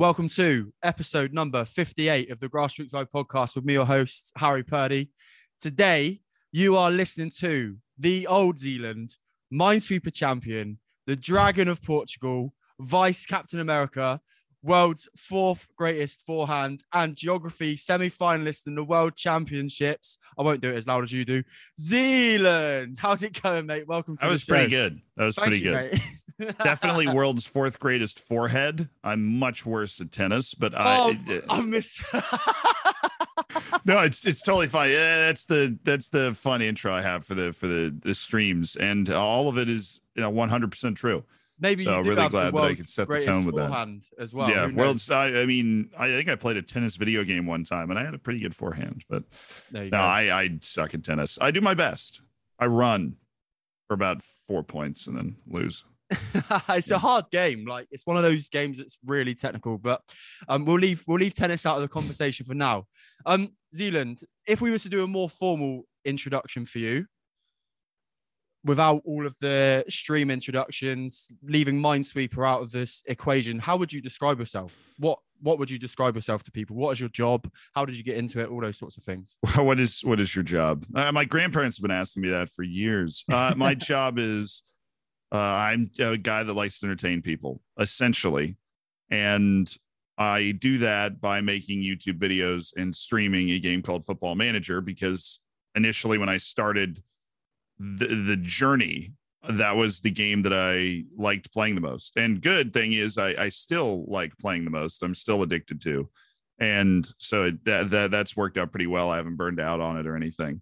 Welcome to episode number 58 of the Grassroots Guy podcast with me, your host, Harry Purdy. Today, you are listening to the Old Zealand Minesweeper champion, the Dragon of Portugal, Vice Captain America, world's fourth greatest forehand and geography semi-finalist in the World Championships. I won't do it as loud as you do. Zealand, how's it going, mate? Welcome to That was pretty good. That was Thank pretty you, good. Definitely world's fourth greatest forehead. I'm much worse at tennis, but Oh, I I miss. no, it's it's totally fine. Yeah, that's the that's the fun intro I have for the for the the streams, and all of it is you know 100 percent true. Maybe So really glad that I could set the tone with that. as well. yeah, world's. I, I mean, I think I played a tennis video game one time, and I had a pretty good forehand, but no, go. I I suck at tennis. I do my best. I run for about four points and then lose. it's a hard game. Like it's one of those games that's really technical. But um, we'll leave we'll leave tennis out of the conversation for now. Um, Zealand, if we were to do a more formal introduction for you, without all of the stream introductions, leaving Minesweeper out of this equation, how would you describe yourself? What what would you describe yourself to people? What is your job? How did you get into it? All those sorts of things. what is what is your job? Uh, my grandparents have been asking me that for years. Uh, my job is uh, I'm a guy that likes to entertain people, essentially, and I do that by making YouTube videos and streaming a game called Football Manager. Because initially, when I started the the journey, that was the game that I liked playing the most. And good thing is, I, I still like playing the most. I'm still addicted to and so that, that that's worked out pretty well. I haven't burned out on it or anything.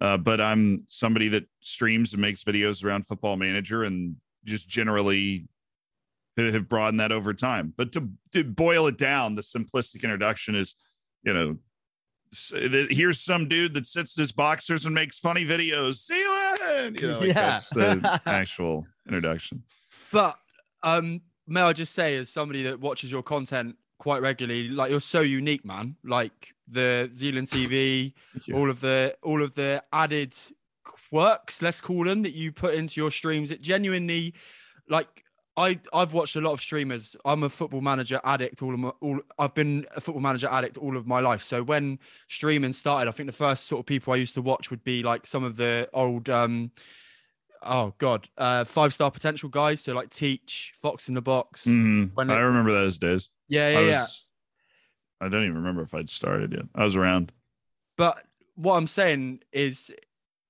Uh, but I'm somebody that streams and makes videos around Football Manager and just generally have broadened that over time. But to, to boil it down, the simplistic introduction is, you know, here's some dude that sits in his boxers and makes funny videos. See you later. You know, like Yeah. that's the actual introduction. But um, may I just say, as somebody that watches your content quite regularly, like you're so unique, man. Like the Zealand TV, all of the all of the added quirks, let's call them, that you put into your streams. It genuinely, like. I, I've watched a lot of streamers. I'm a football manager addict. All of my, all I've been a football manager addict all of my life. So when streaming started, I think the first sort of people I used to watch would be like some of the old um, oh god uh five star potential guys so like teach fox in the box Mhm. when I remember those days. yeah yeah I yeah I don't even remember if I'd started yet. I was around. but what i'm saying is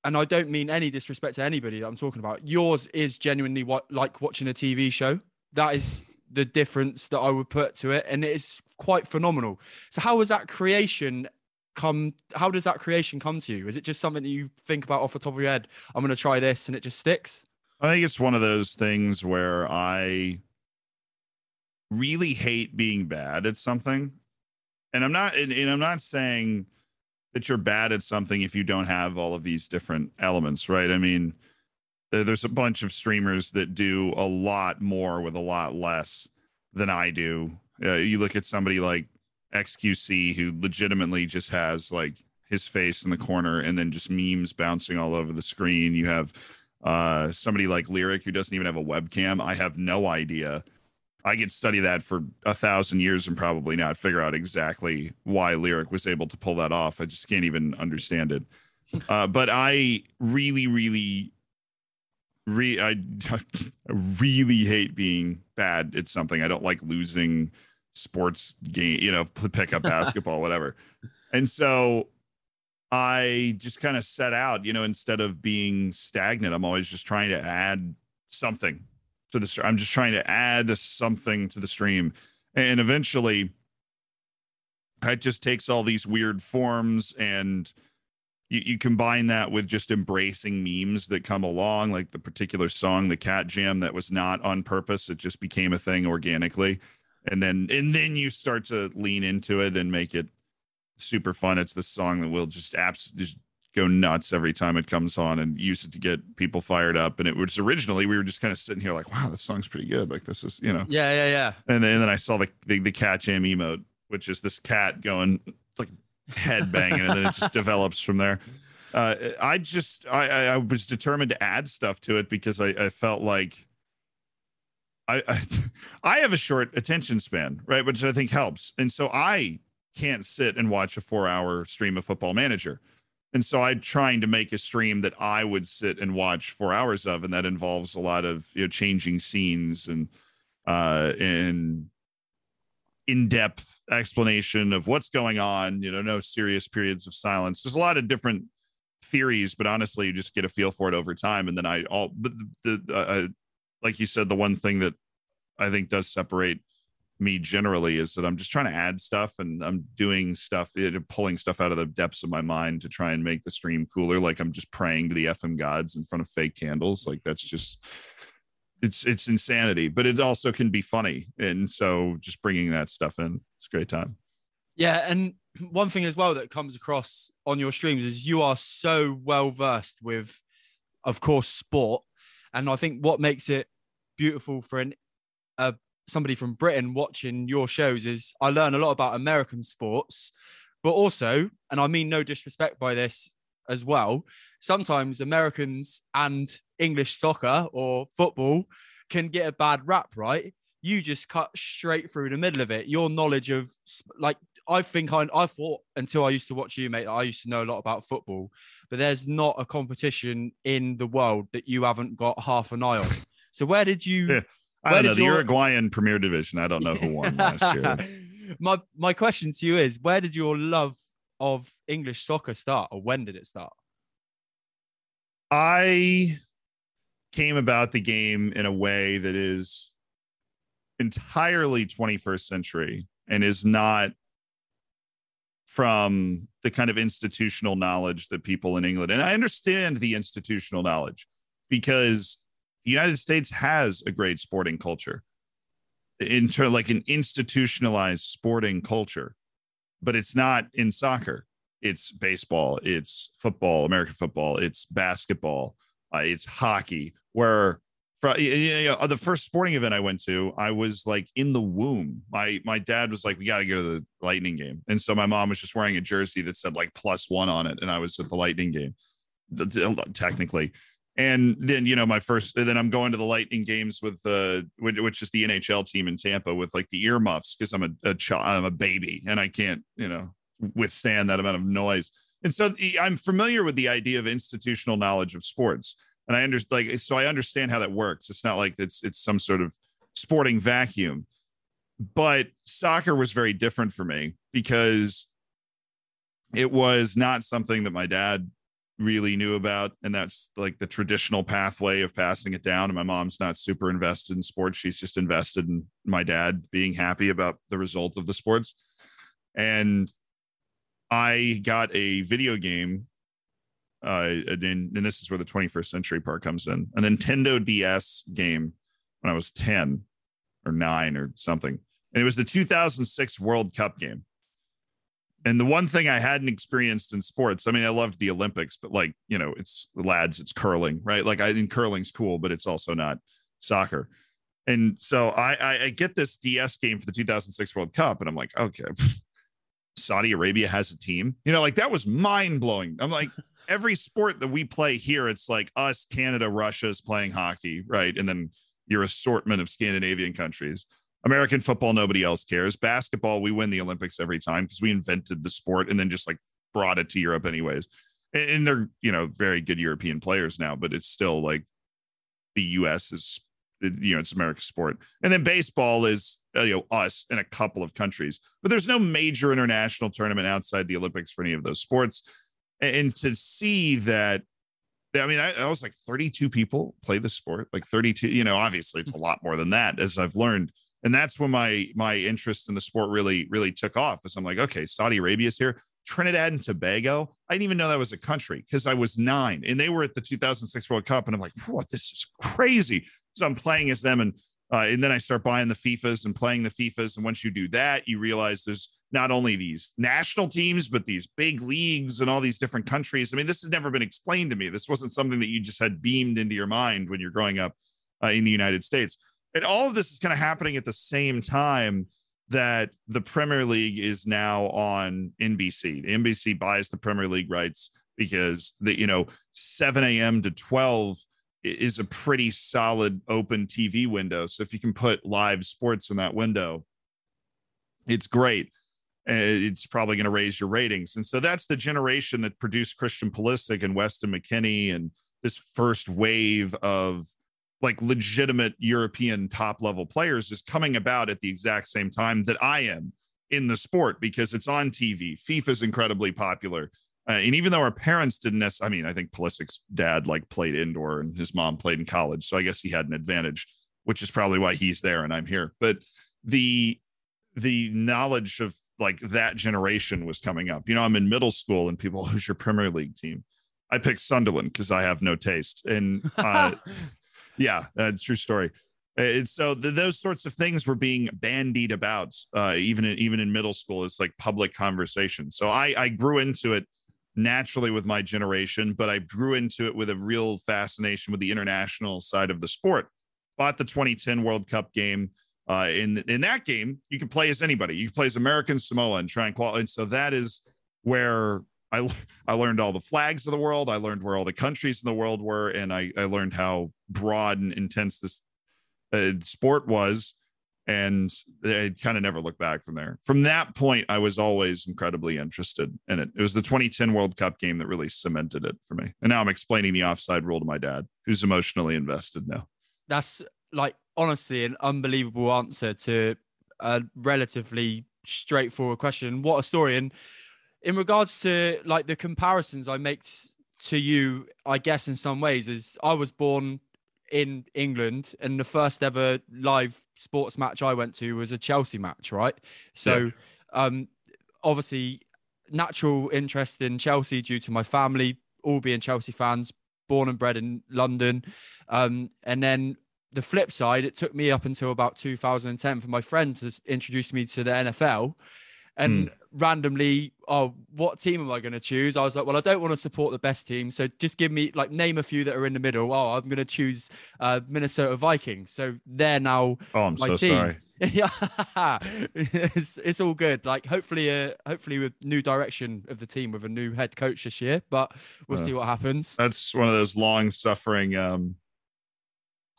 and i don't mean any disrespect to anybody that i'm talking about yours is genuinely what like watching a tv show that is the difference that i would put to it and it's quite phenomenal so how was that creation come how does that creation come to you is it just something that you think about off the top of your head i'm going to try this and it just sticks I think it's one of those things where I really hate being bad at something. And I'm not and, and I'm not saying that you're bad at something if you don't have all of these different elements, right? I mean, there's a bunch of streamers that do a lot more with a lot less than I do. Uh, you look at somebody like XQC who legitimately just has like his face in the corner and then just memes bouncing all over the screen. You have uh somebody like Lirik who doesn't even have a webcam. I have no idea. I could study that for a thousand years and probably not figure out exactly why Lirik was able to pull that off. I just can't even understand it. Uh but i really really re I, I really hate being bad at something. I don't like losing sports game you know pick up basketball whatever and so I just kind of set out, you know, instead of being stagnant, I'm always just trying to add something to the stream. I'm just trying to add something to the stream. And eventually it just takes all these weird forms and you, you combine that with just embracing memes that come along, like the particular song, the cat jam that was not on purpose. It just became a thing organically. And then and then you start to lean into it and make it super fun. It's the song that will just apps just go nuts every time it comes on and use it to get people fired up. And it was originally we were just kind of sitting here like, wow, this song's pretty good. Like this is, you know. yeah yeah yeah And then, and then I saw the, the the cat jam emote, which is this cat going like head banging, and then it just develops from there. Uh, I just I, I I was determined to add stuff to it because I, I felt like I, I I have a short attention span, right, which I think helps, and so I can't sit and watch a four-hour stream of Football Manager, and so I'm trying to make a stream that I would sit and watch four hours of, and that involves a lot of you know changing scenes and uh and in-depth explanation of what's going on. You know, no serious periods of silence. There's a lot of different theories, but honestly, you just get a feel for it over time. And then I all, but the, the uh, like you said, the one thing that I think does separate me generally is that I'm just trying to add stuff and I'm doing stuff, pulling stuff out of the depths of my mind to try and make the stream cooler. Like I'm just praying to the FM gods in front of fake candles. Like that's just, it's it's insanity, but it also can be funny. And so just bringing that stuff in, it's a great time. Yeah, and one thing as well that comes across on your streams is you are so well versed with, of course, sport, and I think what makes it beautiful for an somebody from Britain watching your shows is I learn a lot about American sports, but also, and I mean no disrespect by this as well, sometimes Americans and English soccer or football can get a bad rap, right? You just cut straight through the middle of it. Your knowledge of like I think I, I thought until I used to watch you, mate, I used to know a lot about football, but there's not a competition in the world that you haven't got half an eye on. So where did you? Yeah. I don't know the your... Uruguayan Premier Division. I don't know who won last year. my my question to you is, where did your love of English soccer start, or when did it start? I came about the game in a way that is entirely 21st century and is not from the kind of institutional knowledge that people in England and I understand the institutional knowledge because the United States has a great sporting culture into like an institutionalized sporting culture but it's not in soccer it's baseball it's football american football it's basketball uh, it's hockey where know, the first sporting event I went to, I was like in the womb. My my dad was like, "We got to go to the Lightning game," and so my mom was just wearing a jersey that said like plus one on it, and I was at the Lightning game, technically. And then you know my first, then I'm going to the Lightning games with the which, which is the NHL team in Tampa with like the earmuffs because I'm a, a child, I'm a baby, and I can't you know withstand that amount of noise. And so I'm familiar with the idea of institutional knowledge of sports and I understand like so I understand how that works. It's not like it's it's some sort of sporting vacuum. But soccer was very different for me because it was not something that my dad really knew about and that's like the traditional pathway of passing it down and my mom's not super invested in sports she's just invested in my dad being happy about the result of the sports and i got a video game uh, and, and this is where the 21st century part comes in a Nintendo DS game when I was 10 or 9 or something. And it was the 2006 World Cup game. And the one thing I hadn't experienced in sports, I mean, I loved the Olympics, but like, you know, it's lads, it's curling, right? Like, I think curling's cool, but it's also not soccer. And so I, I, I get this DS game for the 2006 World Cup, and I'm like, okay, Saudi Arabia has a team. You know, like that was mind blowing. I'm like, every sport that we play here, it's like us, Canada, Russia is playing hockey, right? And then your assortment of Scandinavian countries. American football, nobody else cares. Basketball, we win the Olympics every time because we invented the sport and then just like brought it to Europe anyways. And, and they're, you know, very good European players now, but it's still like the US is, you know, it's America's sport. And then baseball is, uh, you know, us in a couple of countries, but there's no major international tournament outside the Olympics for any of those sports and to see that I mean, I, I, was like 32 people play the sport, like 32. You know, obviously it's a lot more than that, as I've learned. And that's when my my interest in the sport really really took off. As I'm like, okay, Saudi Arabia's here, Trinidad and Tobago. I didn't even know that was a country because I was nine, and they were at the 2006 World Cup, and I'm like, what? This is crazy. So I'm playing as them, and uh, and then I start buying the FIFAs and playing the FIFAs. And once you do that, you realize there's not only these national teams, but these big leagues and all these different countries. I mean, this has never been explained to me. This wasn't something that you just had beamed into your mind when you're growing up uh, in the United States. And all of this is kind of happening at the same time that the Premier League is now on NBC. NBC buys the Premier League rights because the you know 7 a.m. to 12 is a pretty solid open TV window. So if you can put live sports in that window, it's great. Uh, it's probably going to raise your ratings. And so that's the generation that produced Christian Pulisic and Weston McKennie and this first wave of like legitimate European top level players is coming about at the exact same time that I am in the sport because it's on TV. FIFA is incredibly popular. Uh, and even though our parents didn't I mean, I think Pulisic's dad like played indoor and his mom played in college. So I guess he had an advantage, which is probably why he's there and I'm here. But the, the knowledge of like that generation was coming up. You know, I'm in middle school and people, who's your Premier League team? I picked Sunderland because I have no taste. And uh, yeah, that's true story. And so the, those sorts of things were being bandied about, uh, even in, even in middle school, as like public conversation. So I, I grew into it naturally with my generation, but I grew into it with a real fascination with the international side of the sport. Bought the 2010 World Cup game. Uh, in in that game, you can play as anybody. You can play as American Samoa and try and qualify. And so that is where I I learned all the flags of the world. I learned where all the countries in the world were, and I I learned how broad and intense this uh, sport was. And I kind of never looked back from there. From that point, I was always incredibly interested in it. It was the 2010 World Cup game that really cemented it for me. And now I'm explaining the offside rule to my dad, who's emotionally invested now. That's like honestly an unbelievable answer to a relatively straightforward question. What a story! And in regards to like the comparisons I make to you, I guess in some ways is I was born in England and the first ever live sports match I went to was a Chelsea match, right? So yeah. um obviously natural interest in Chelsea due to my family all being Chelsea fans, born and bred in London. Um and then the flip side, it took me up until about 2010 for my friend to introduce me to the NFL and mm. Randomly, oh, what team am I going to choose? I was like, well, I don't want to support the best team, so just give me like name a few that are in the middle. Oh, I'm going to choose uh, Minnesota Vikings. So they're now oh, I'm my so team. sorry. yeah, it's, it's all good. Like hopefully, uh, hopefully with new direction of the team with a new head coach this year, but we'll uh, see what happens. That's one of those long suffering. Um,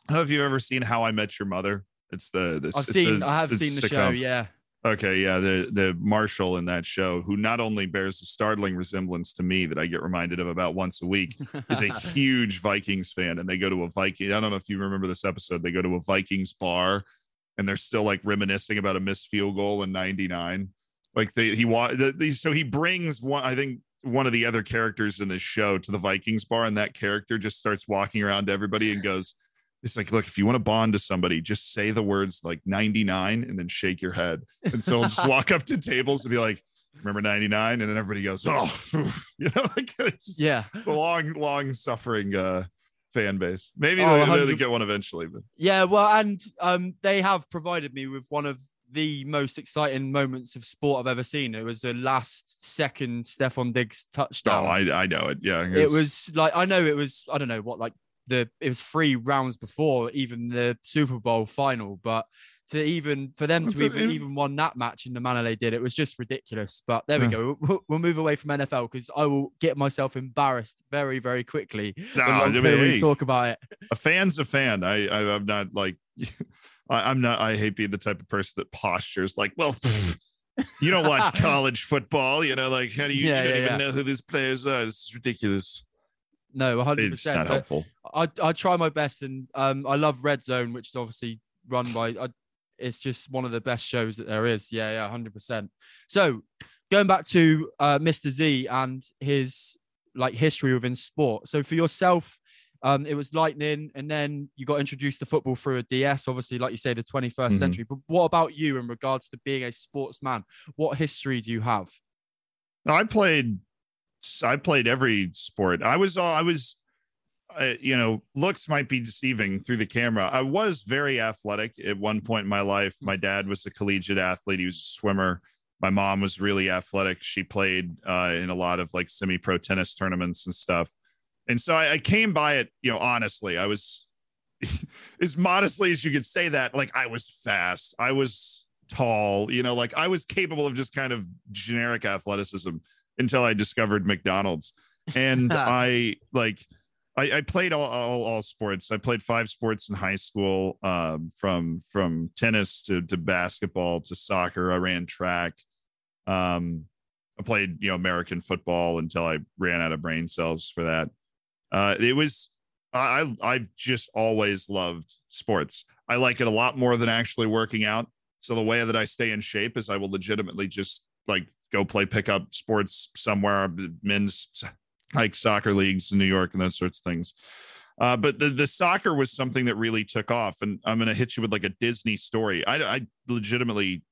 have you ever seen How I Met Your Mother? It's the this. I've seen. A, I have seen the show. Yeah. Okay, yeah, the the Marshall in that show, who not only bears a startling resemblance to me that I get reminded of about once a week, is a huge Vikings fan, and they go to a Viking. I don't know if you remember this episode. They go to a Vikings bar, and they're still like reminiscing about a missed field goal in '99. Like they he wa- the, so he brings one. I think one of the other characters in this show to the Vikings bar, and that character just starts walking around to everybody and goes it's like, look, if you want to bond to somebody, just say the words like 99 and then shake your head. And so I'll just walk up to tables and be like, remember 99? And then everybody goes, oh, you know, like yeah, long, long suffering uh, fan base. Maybe oh, they, they get one eventually. But yeah, well, and um, they have provided me with one of the most exciting moments of sport I've ever seen. It was the last second Stefon Diggs touchdown. Oh, I, I know it. Yeah. It was like, I know it was, I don't know what, like the it was three rounds before even the Super Bowl final, but to even for them to even, even won that match in the manner they did, it was just ridiculous. But there we go. We'll, we'll move away from NFL because I will get myself embarrassed very, very quickly no, when, we talk about it. A fan's a fan. I, I am not like I, I'm not. I hate being the type of person that postures like, well. you don't watch college football, you know, like how do you, yeah, you don't yeah, even know who these players are? This is ridiculous. No, 100. It's not helpful. I I try my best, and um, I love Red Zone, which is obviously run by. I, it's just one of the best shows that there is. Yeah, yeah, 100. percent So going back to uh, Mr. Z and his like history within sport. So for yourself, um, it was lightning, and then you got introduced to football through a DS. Obviously, like you say, the 21st mm-hmm. century. But what about you in regards to being a sportsman? What history do you have? I played I played every sport. I was, uh, I was, uh, you know, looks might be deceiving through the camera. I was very athletic at one point in my life. My dad was a collegiate athlete. He was a swimmer. My mom was really athletic. She played uh, in a lot of like semi-pro tennis tournaments and stuff. And so I, I came by it, you know, honestly. I was as modestly as you could say that. Like I was fast. I was tall. You know, like I was capable of just kind of generic athleticism until I discovered McDonald's. And I like I, I played all, all, all sports. I played five sports in high school, um, from from tennis to to basketball to soccer. I ran track. Um, I played you know American football until I ran out of brain cells for that. Uh, it was I I've just always loved sports. I like it a lot more than actually working out. So the way that I stay in shape is I will legitimately just like go play pickup sports somewhere, men's like soccer leagues in New York and those sorts of things. Uh, but the, the soccer was something that really took off. And I'm going to hit you with like a Disney story. I, I legitimately,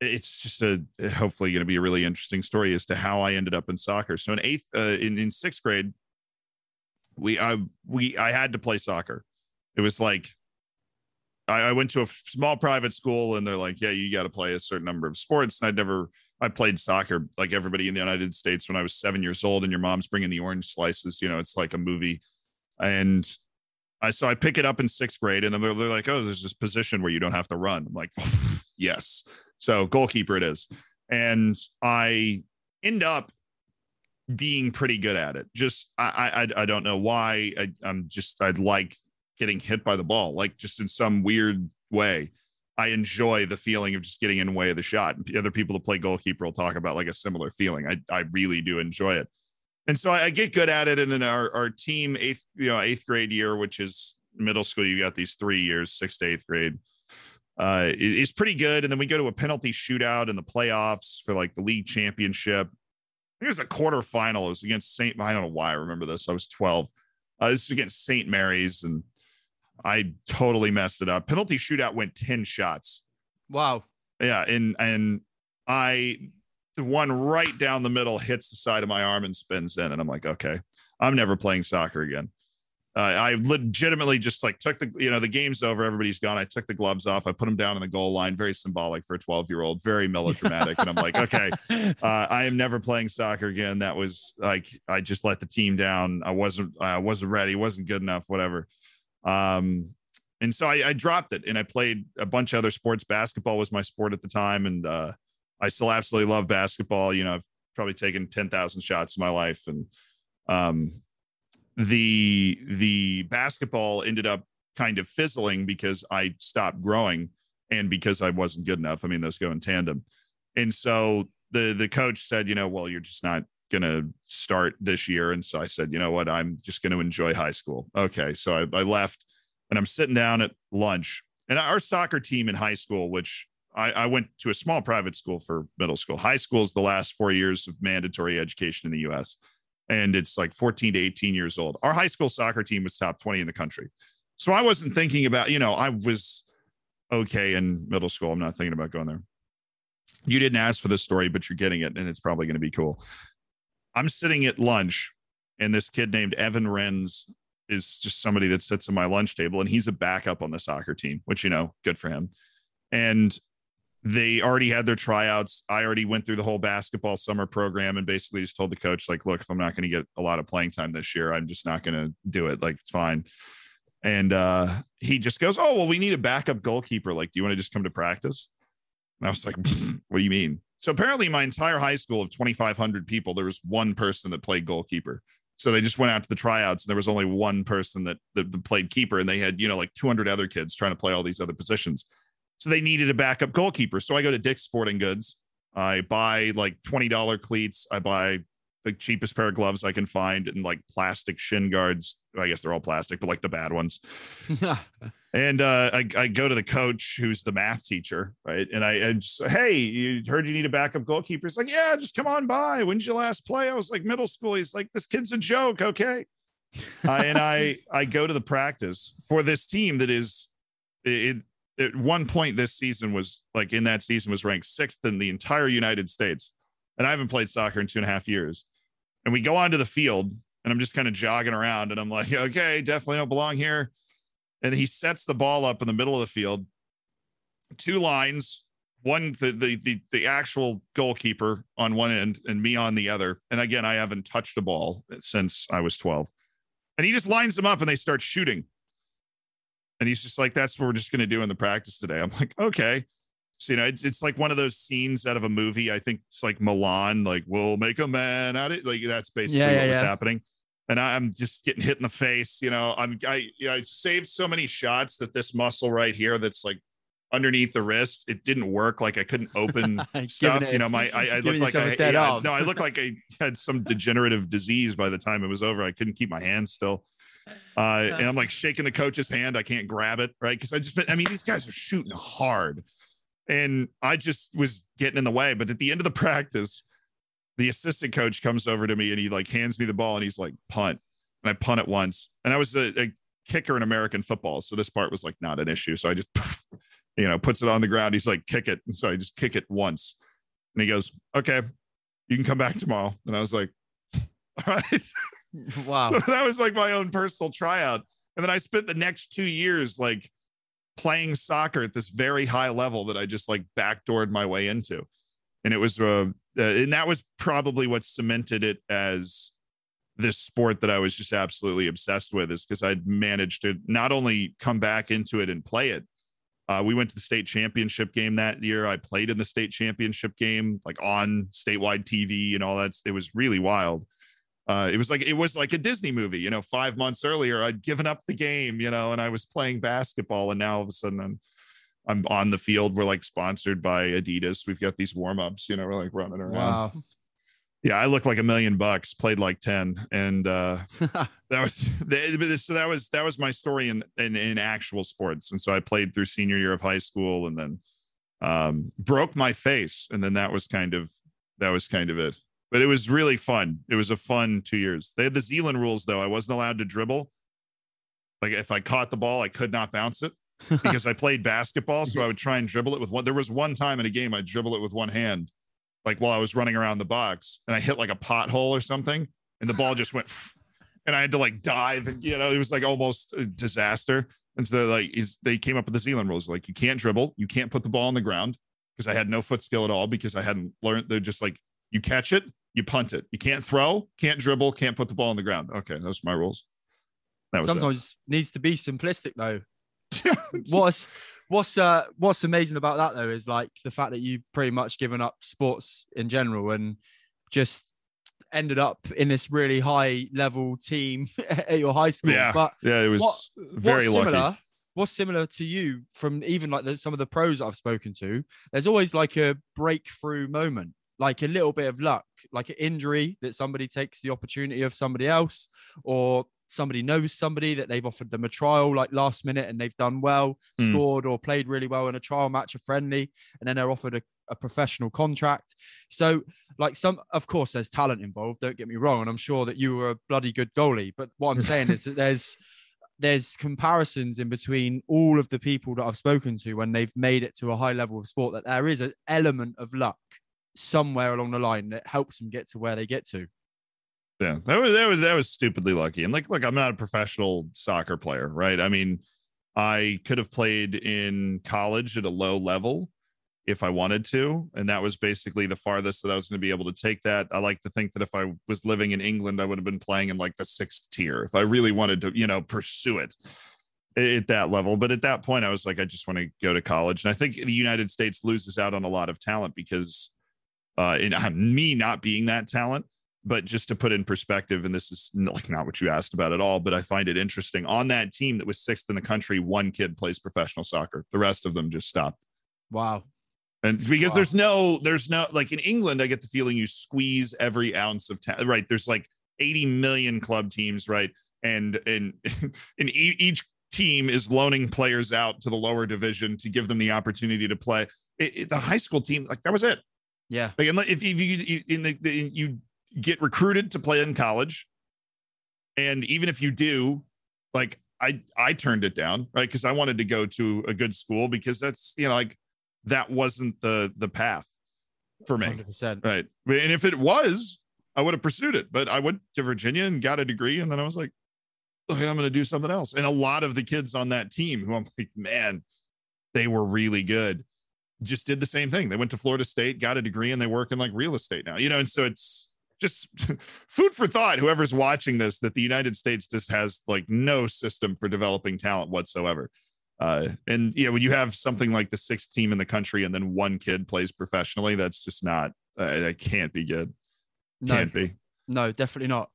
it's just a hopefully going to be a really interesting story as to how I ended up in soccer. So in eighth, uh, in, in sixth grade, we, I, we, I had to play soccer. It was like, I, I went to a small private school and they're like, yeah, you got to play a certain number of sports. And I'd never, I played soccer like everybody in the United States when I was seven years old, and your mom's bringing the orange slices. You know, it's like a movie. And I so I pick it up in sixth grade, and they're, they're like, "Oh, there's this position where you don't have to run." I'm like, "Yes." So goalkeeper it is, and I end up being pretty good at it. Just I I I don't know why. I, I'm just I'd like getting hit by the ball, like just in some weird way. I enjoy the feeling of just getting in the way of the shot. And Other people that play goalkeeper will talk about like a similar feeling. I, I really do enjoy it. And so I, I get good at it. And in our, our team eighth, you know, eighth grade year, which is middle school, you got these three years, sixth to eighth grade, uh, is pretty good. And then we go to a penalty shootout in the playoffs for like the league championship. It was a quarterfinal. It was against St. I don't know why I remember this. I was 12. Uh, this is against St. Mary's and I totally messed it up. Penalty shootout went 10 shots. Wow. Yeah. And, and I, the one right down the middle hits the side of my arm and spins in. And I'm like, okay, I'm never playing soccer again. Uh, I legitimately just like took the, you know, the game's over. Everybody's gone. I took the gloves off. I put them down on the goal line. Very symbolic for a 12 year old, very melodramatic. and I'm like, okay, uh, I am never playing soccer again. That was like, I just let the team down. I wasn't, I wasn't ready. wasn't good enough, whatever. Um, and so I, I, dropped it and I played a bunch of other sports. Basketball was my sport at the time. And uh, I still absolutely love basketball. You know, I've probably taken 10,000 shots in my life. And um, the, the basketball ended up kind of fizzling because I stopped growing and because I wasn't good enough. I mean, those go in tandem. And so the, the coach said, you know, well, you're just not going to start this year. And so I said, you know what? I'm just going to enjoy high school. Okay. So I, I, left and I'm sitting down at lunch. And our soccer team in high school, which I, I, went to a small private school for middle school, high school is the last four years of mandatory education in the US. And it's like 14 to 18 years old. Our high school soccer team was top 20 in the country. So I wasn't thinking about, you know, I was okay in middle school. I'm not thinking about going there you didn't ask for this story, but you're getting it, and it's probably going to be cool. I'm sitting at lunch, and this kid named Evan Renz is just somebody that sits at my lunch table, and he's a backup on the soccer team, which you know, good for him. And they already had their tryouts. I already went through the whole basketball summer program and basically just told the coach, like, look, if I'm not going to get a lot of playing time this year, I'm just not going to do it. Like, it's fine. And uh, he just goes, Oh, well, we need a backup goalkeeper. Like, do you want to just come to practice? And I was like, What do you mean? So apparently, my entire high school of 2,500 people, there was one person that played goalkeeper. So they just went out to the tryouts, and there was only one person that, that, that played keeper, and they had you know like 200 other kids trying to play all these other positions. So they needed a backup goalkeeper. So I go to Dick's Sporting Goods. I buy like $20 cleats. I buy the cheapest pair of gloves I can find and like plastic shin guards. I guess they're all plastic, but like the bad ones. and uh, I, I, go to the coach who's the math teacher, right? And I, I just, hey, you heard you need a backup goalkeeper. He's like, yeah, just come on by. When's your last play? I was like, middle school. He's like, this kid's a joke. Okay. uh, and I, I go to the practice for this team that is, it, at one point this season was like in that season was ranked sixth in the entire United States. And I haven't played soccer in two and a half years. And we go onto the field and I'm just kind of jogging around and I'm like, okay, definitely don't belong here. And he sets the ball up in the middle of the field, two lines, one the the the, the actual goalkeeper on one end and me on the other. And again, I haven't touched a ball since I was 12. And he just lines them up and they start shooting. And he's just like, that's what we're just going to do in the practice today. I'm like, okay. So, you know, it's, it's like one of those scenes out of a movie. I think it's like Mulan, like, we'll make a man out of it. Like, that's basically yeah, yeah, what was yeah. happening. And I'm just getting hit in the face. You know, I'm I you know, I saved so many shots that this muscle right here that's like underneath the wrist, it didn't work. Like I couldn't open stuff. it- you know, my I, I looked like I, yeah, no, I looked like I had some degenerative disease by the time it was over. I couldn't keep my hands still. Uh, and I'm like shaking the coach's hand. I can't grab it, right? Because I just, I mean, these guys are shooting hard, and I just was getting in the way. But at the end of the practice, the assistant coach comes over to me and he like hands me the ball and he's like punt, and I punt it once, and I was a, a kicker in American football, so this part was like not an issue. So I just, you know, puts it on the ground. He's like, kick it, and so I just kick it once, and he goes, okay, you can come back tomorrow, and I was like, all right. wow. So that was like my own personal tryout. And then I spent the next two years like playing soccer at this very high level that I just like backdoored my way into. And it was, uh, uh, and that was probably what cemented it as this sport that I was just absolutely obsessed with, is because I'd managed to not only come back into it and play it. Uh, we went to the state championship game that year. I played in the state championship game, like on statewide TV and all that. It was really wild uh, it was like it was like a Disney movie. You know, five months earlier, I'd given up the game, you know, and I was playing basketball, and now all of a sudden I'm I'm on the field. We're like sponsored by Adidas. We've got these warm ups, you know, we're like running around. Wow. Yeah, I look like a million bucks. Played like ten, and uh, that was so that was that was my story in, in in actual sports. And so I played through senior year of high school, and then um, broke my face, and then that was kind of that was kind of it but it was really fun. It was a fun two years. They had the Zealand rules though. I wasn't allowed to dribble. Like if I caught the ball, I could not bounce it because I played basketball. So I would try and dribble it with one. There was one time in a game I dribble it with one hand, like while I was running around the box, and I hit like a pothole or something, and the ball just went, and I had to like dive, and you know it was like almost a disaster. And so like is they came up with the Zealand rules, like you can't dribble, you can't put the ball on the ground because I had no foot skill at all because I hadn't learned. They're just like you catch it, you punt it. You can't throw, can't dribble, can't put the ball on the ground. Okay, those are my rules. That was Sometimes needs to be simplistic though. What's what's uh what's amazing about that though is like the fact that you pretty much given up sports in general and just ended up in this really high level team at your high school. Yeah, But yeah, it was What- very what's lucky. similar, what's similar to you from even like the, some of the pros I've spoken to? There's always like a breakthrough moment, like a little bit of luck, like an injury that somebody takes the opportunity of somebody else, or somebody knows somebody that they've offered them a trial like last minute and they've done well, Hmm. scored or played really well in a trial match, a friendly, and then they're offered a, a professional contract. So, like some, of course, there's talent involved. Don't get me wrong, and I'm sure that you were a bloody good goalie. But what I'm saying is that there's there's comparisons in between all of the people that I've spoken to when they've made it to a high level of sport that there is an element of luck somewhere along the line that helps them get to where they get to. Yeah, that was that was that was stupidly lucky. And like, look, I'm not a professional soccer player, right? I mean, I could have played in college at a low level if I wanted to, and that was basically the farthest that I was going to be able to take that. I like to think that if I was living in England, I would have been playing in like the sixth tier if I really wanted to, you know, pursue it at that level. But at that point, I was like, I just want to go to college, and I think the United States loses out on a lot of talent because, uh, in me not being that talent but just to put in perspective, and this is like not what you asked about at all, but I find it interesting. On that team that was sixth in the country, one kid plays professional soccer. The rest of them just stopped. Wow. And because Wow. there's no, there's no like in England, I get the feeling you squeeze every ounce of talent. Right? There's like 80 million club teams, right? And and and e- each team is loaning players out to the lower division to give them the opportunity to play. It, it- the high school team, like that was it. Yeah. Like, unless- if, if you, you in the, the you get recruited to play in college, and even if you do, like I I turned it down, right? Because I wanted to go to a good school because that's you know like that wasn't the the path for me, 100%. right? And if it was, I would have pursued it. But I went to Virginia and got a degree, and then I was like, okay, I'm going to do something else. And a lot of the kids on that team, who I'm like, man, they were really good just did the same thing. They went to Florida State, got a degree, and they work in like real estate now. You know, and so it's just food for thought. Whoever's watching this, that the United States just has like no system for developing talent whatsoever. Uh, and yeah, when you have something like the sixth team in the country, and then one kid plays professionally, that's just not. Uh, that can't be good. Can't be. no, definitely not.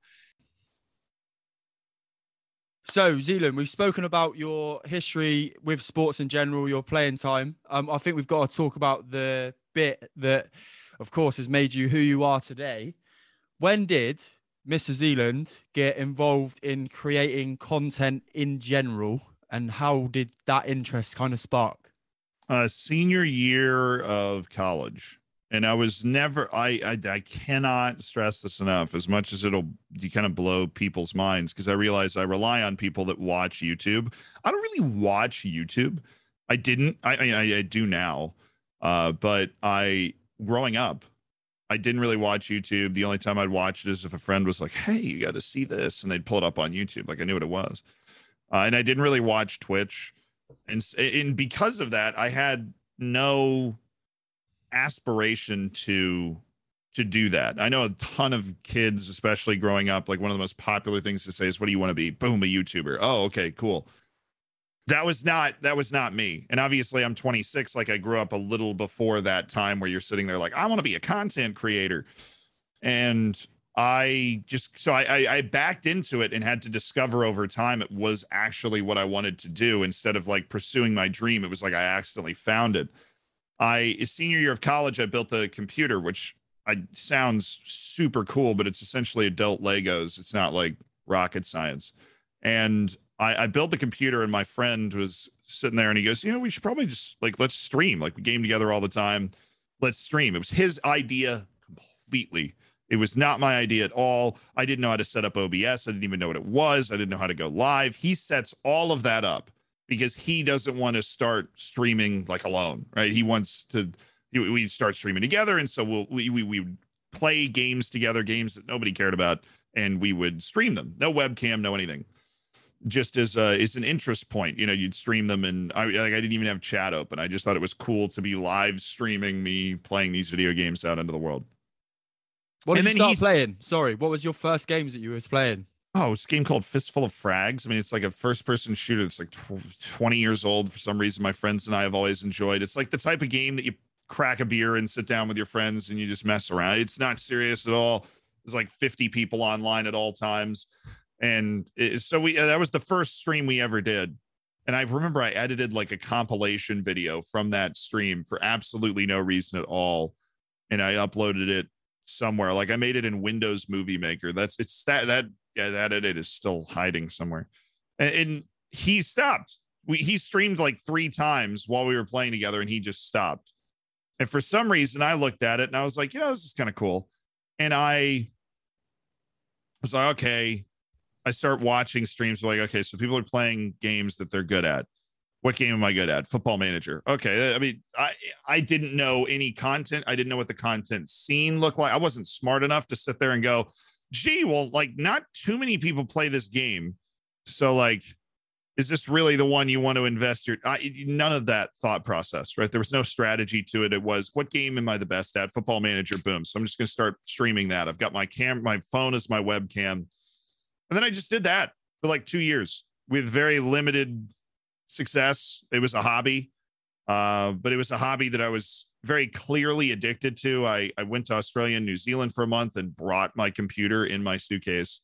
So, Zealand, we've spoken about your history with sports in general, your playing time. Um, I think we've got to talk about the bit that, of course, has made you who you are today. When did Mr. Zealand get involved in creating content in general, and how did that interest kind of spark? Uh, senior year of college and I was never I, I I cannot stress this enough as much as it'll you kind of blow people's minds because I realize I rely on people that watch YouTube. I don't really watch YouTube. I didn't. I I, I do now, uh, but I growing up, I didn't really watch YouTube. The only time I'd watch it is if a friend was like, "Hey, you got to see this," and they'd pull it up on YouTube. Like I knew what it was, uh, and I didn't really watch Twitch, and and because of that, I had no aspiration to to do that. I know a ton of kids, especially growing up, like one of the most popular things to say is, "What do you want to be?" Boom, a YouTuber. Oh, okay, cool. That was not that was not me. And obviously, I'm 26. Like I grew up a little before that time where you're sitting there like, I want to be a content creator, and I just so I, I I backed into it and had to discover over time it was actually what I wanted to do instead of like pursuing my dream. It was like I accidentally found it. I senior year of college, I built a computer, which I sounds super cool, but it's essentially adult Legos. It's not like rocket science. And I, I built the computer, and my friend was sitting there, and he goes, "You know, we should probably just like let's stream. Like we game together all the time. Let's stream." It was his idea completely. It was not my idea at all. I didn't know how to set up OBS. I didn't even know what it was. I didn't know how to go live. He sets all of that up because he doesn't want to start streaming like alone, right? He wants to we start streaming together, and so we'll, we we we play games together, games that nobody cared about, and we would stream them. No webcam, no anything. Just as uh, is an interest point, you know, you'd stream them, and I like I didn't even have chat open. I just thought it was cool to be live streaming me playing these video games out into the world. What did and you start playing? Sorry, what was your first games that you was playing? Oh, it's a game called Fistful of Frags. I mean, it's like a first person shooter. It's like 20 years old for some reason. My friends and I have always enjoyed. It's like the type of game that you crack a beer and sit down with your friends and you just mess around. It's not serious at all. There's like 50 people online at all times. And it, so we uh, that was the first stream we ever did. And I remember I edited like a compilation video from that stream for absolutely no reason at all. And I uploaded it somewhere. Like I made it in Windows Movie Maker. That's it's that that yeah, that edit is still hiding somewhere. And, and he stopped. We he streamed like three times while we were playing together, and he just stopped. And for some reason, I looked at it and I was like, you know, this is kind of cool. And I was like, okay. I start watching streams like, okay, so people are playing games that they're good at. What game am I good at? Football manager. Okay. I mean, I I didn't know any content. I didn't know what the content scene looked like. I wasn't smart enough to sit there and go, gee, well, like not too many people play this game. So, like, is this really the one you want to invest your I, none of that thought process, right? There was no strategy to it. It was what game am I the best at? Football manager, boom. So I'm just gonna start streaming that. I've got my cam, my phone is my webcam. And then I just did that for like two years with very limited success. It was a hobby. Uh, but it was a hobby that I was very clearly addicted to. I, I went to Australia and New Zealand for a month and brought my computer in my suitcase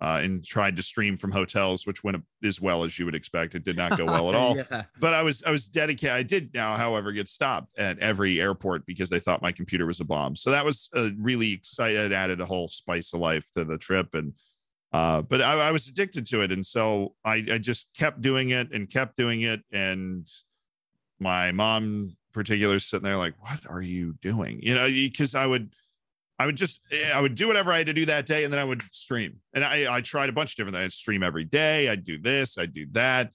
uh, and tried to stream from hotels, which went as well as you would expect. It did not go well at all. yeah. But I was I was dedicated. I did now, however, get stopped at every airport because they thought my computer was a bomb. So that was a really excited. Added a whole spice of life to the trip and. Uh, but I, I was addicted to it, and so I, I just kept doing it and kept doing it, and my mom particular sitting there like what are you doing? You know because i would i would just eh, i would do whatever i had to do that day and then i would stream. And i i tried a bunch of different things. I'd stream every day. I'd do this. I'd do that.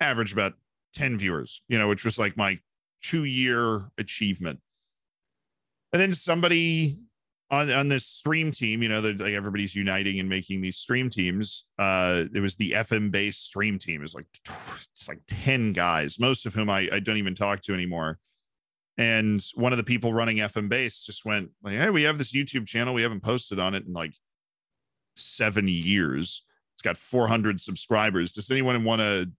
Average about 10 viewers you know which was like my two year achievement. And then somebody on on this stream team, you know, like everybody's uniting and making these stream teams. Uh, it was the FM Base stream team. It was like it's like ten guys, most of whom I, I don't even talk to anymore. And one of the people running FM Base just went like, "Hey, we have this YouTube channel. We haven't posted on it in like seven years. It's got 400 subscribers. Does anyone want to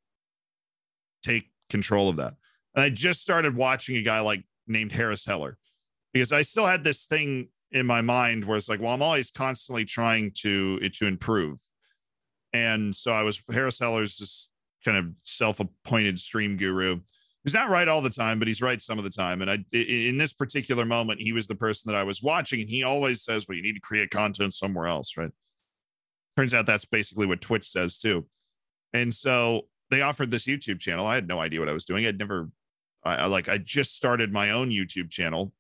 take control of that?" And I just started watching a guy like named Harris Heller because I still had this thing in my mind where it's like, well, I'm always constantly trying to to improve. And so I was Harris Heller's this kind of self-appointed stream guru. He's not right all the time, but he's right some of the time. And I, in this particular moment, he was the person that I was watching, and he always says, "Well, you need to create content somewhere else, right?" Turns out that's basically what Twitch says too. And so they offered this YouTube channel. I had no idea what I was doing. I'd never, I, I like, I just started my own YouTube channel,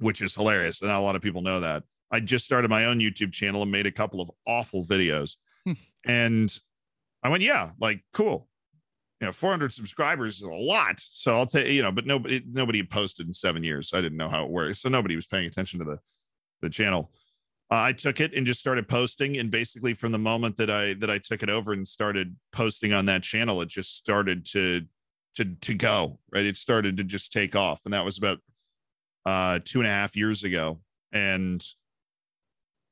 which is hilarious. And not a lot of people know that. I just started my own YouTube channel and made a couple of awful videos. Hmm. and I went, yeah, like cool. You know, 400 subscribers is a lot. So I'll take, you know, but nobody, nobody posted in seven years. So I didn't know how it works. So nobody was paying attention to the, the channel. Uh, I took it and just started posting, and basically from the moment that I that I took it over and started posting on that channel, it just started to to to go right. It started to just take off, and that was about uh, two and a half years ago, and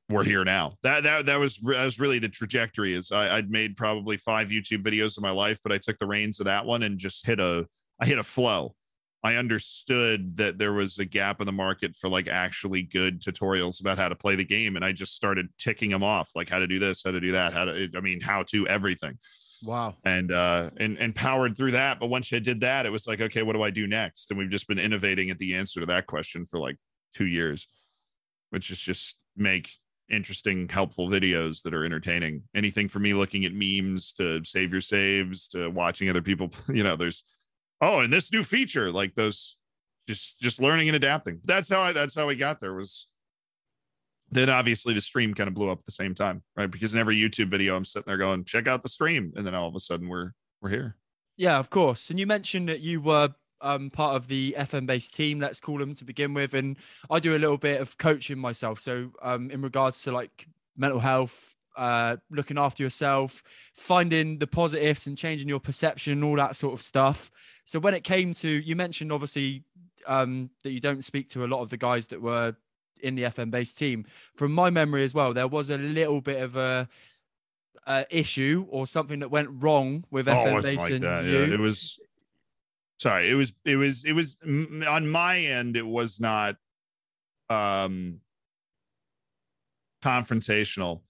we're here now. That that that was that was really the trajectory. Is I, I'd made probably five YouTube videos in my life, but I took the reins of that one and just hit a I hit a flow I understood that there was a gap in the market for like actually good tutorials about how to play the game. And I just started ticking them off, like how to do this, how to do that, how to, I mean, how to everything. Wow. And, uh, and, and powered through that. But once you did that, it was like, okay, what do I do next? And we've just been innovating at the answer to that question for like two years, which is just make interesting, helpful videos that are entertaining. Anything for me looking at memes to save your saves to watching other people, you know, there's, oh, and this new feature, like those, just just learning and adapting. That's how I that's how we got there. Was then obviously the stream kind of blew up at the same time, right? Because in every YouTube video, I'm sitting there going, check out the stream, and then all of a sudden we're we're here. Yeah, of course. And you mentioned that you were um, part of the FM Base team, let's call them to begin with. And I do a little bit of coaching myself. So, um, in regards to like mental health, uh, looking after yourself, finding the positives and changing your perception and all that sort of stuff. So when it came to, you mentioned obviously um, that you don't speak to a lot of the guys that were in the FM Base team. From my memory as well, there was a little bit of a, issue or something that went wrong with oh, FM Base. Like that. Yeah, it was. Sorry, it was it was it was on my end. It was not um confrontational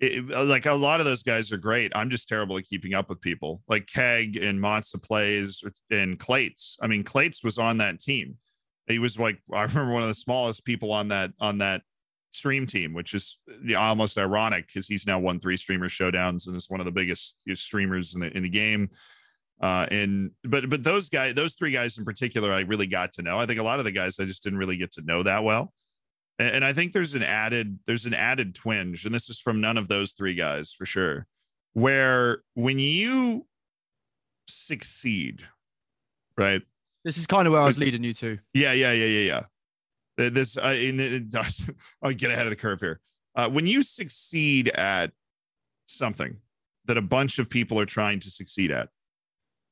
it, uh, like a lot of those guys are great. I'm just terrible at keeping up with people like Keg and Matza plays and Clates. I mean, Clates was on that team. He was like, I remember one of the smallest people on that, on that stream team, which is almost ironic because he's now won three streamer showdowns and is one of the biggest streamers in the, in the game. Uh, and but but those guys, those three guys in particular, I really got to know. I think a lot of the guys I just didn't really get to know that well and I think there's an added there's an added twinge, and this is from none of those three guys for sure, where when you succeed, right? This is kind of where I was leading you to. Yeah, yeah, yeah, yeah, yeah. This uh, in, I'll get ahead of the curve here. Uh, when you succeed at something that a bunch of people are trying to succeed at,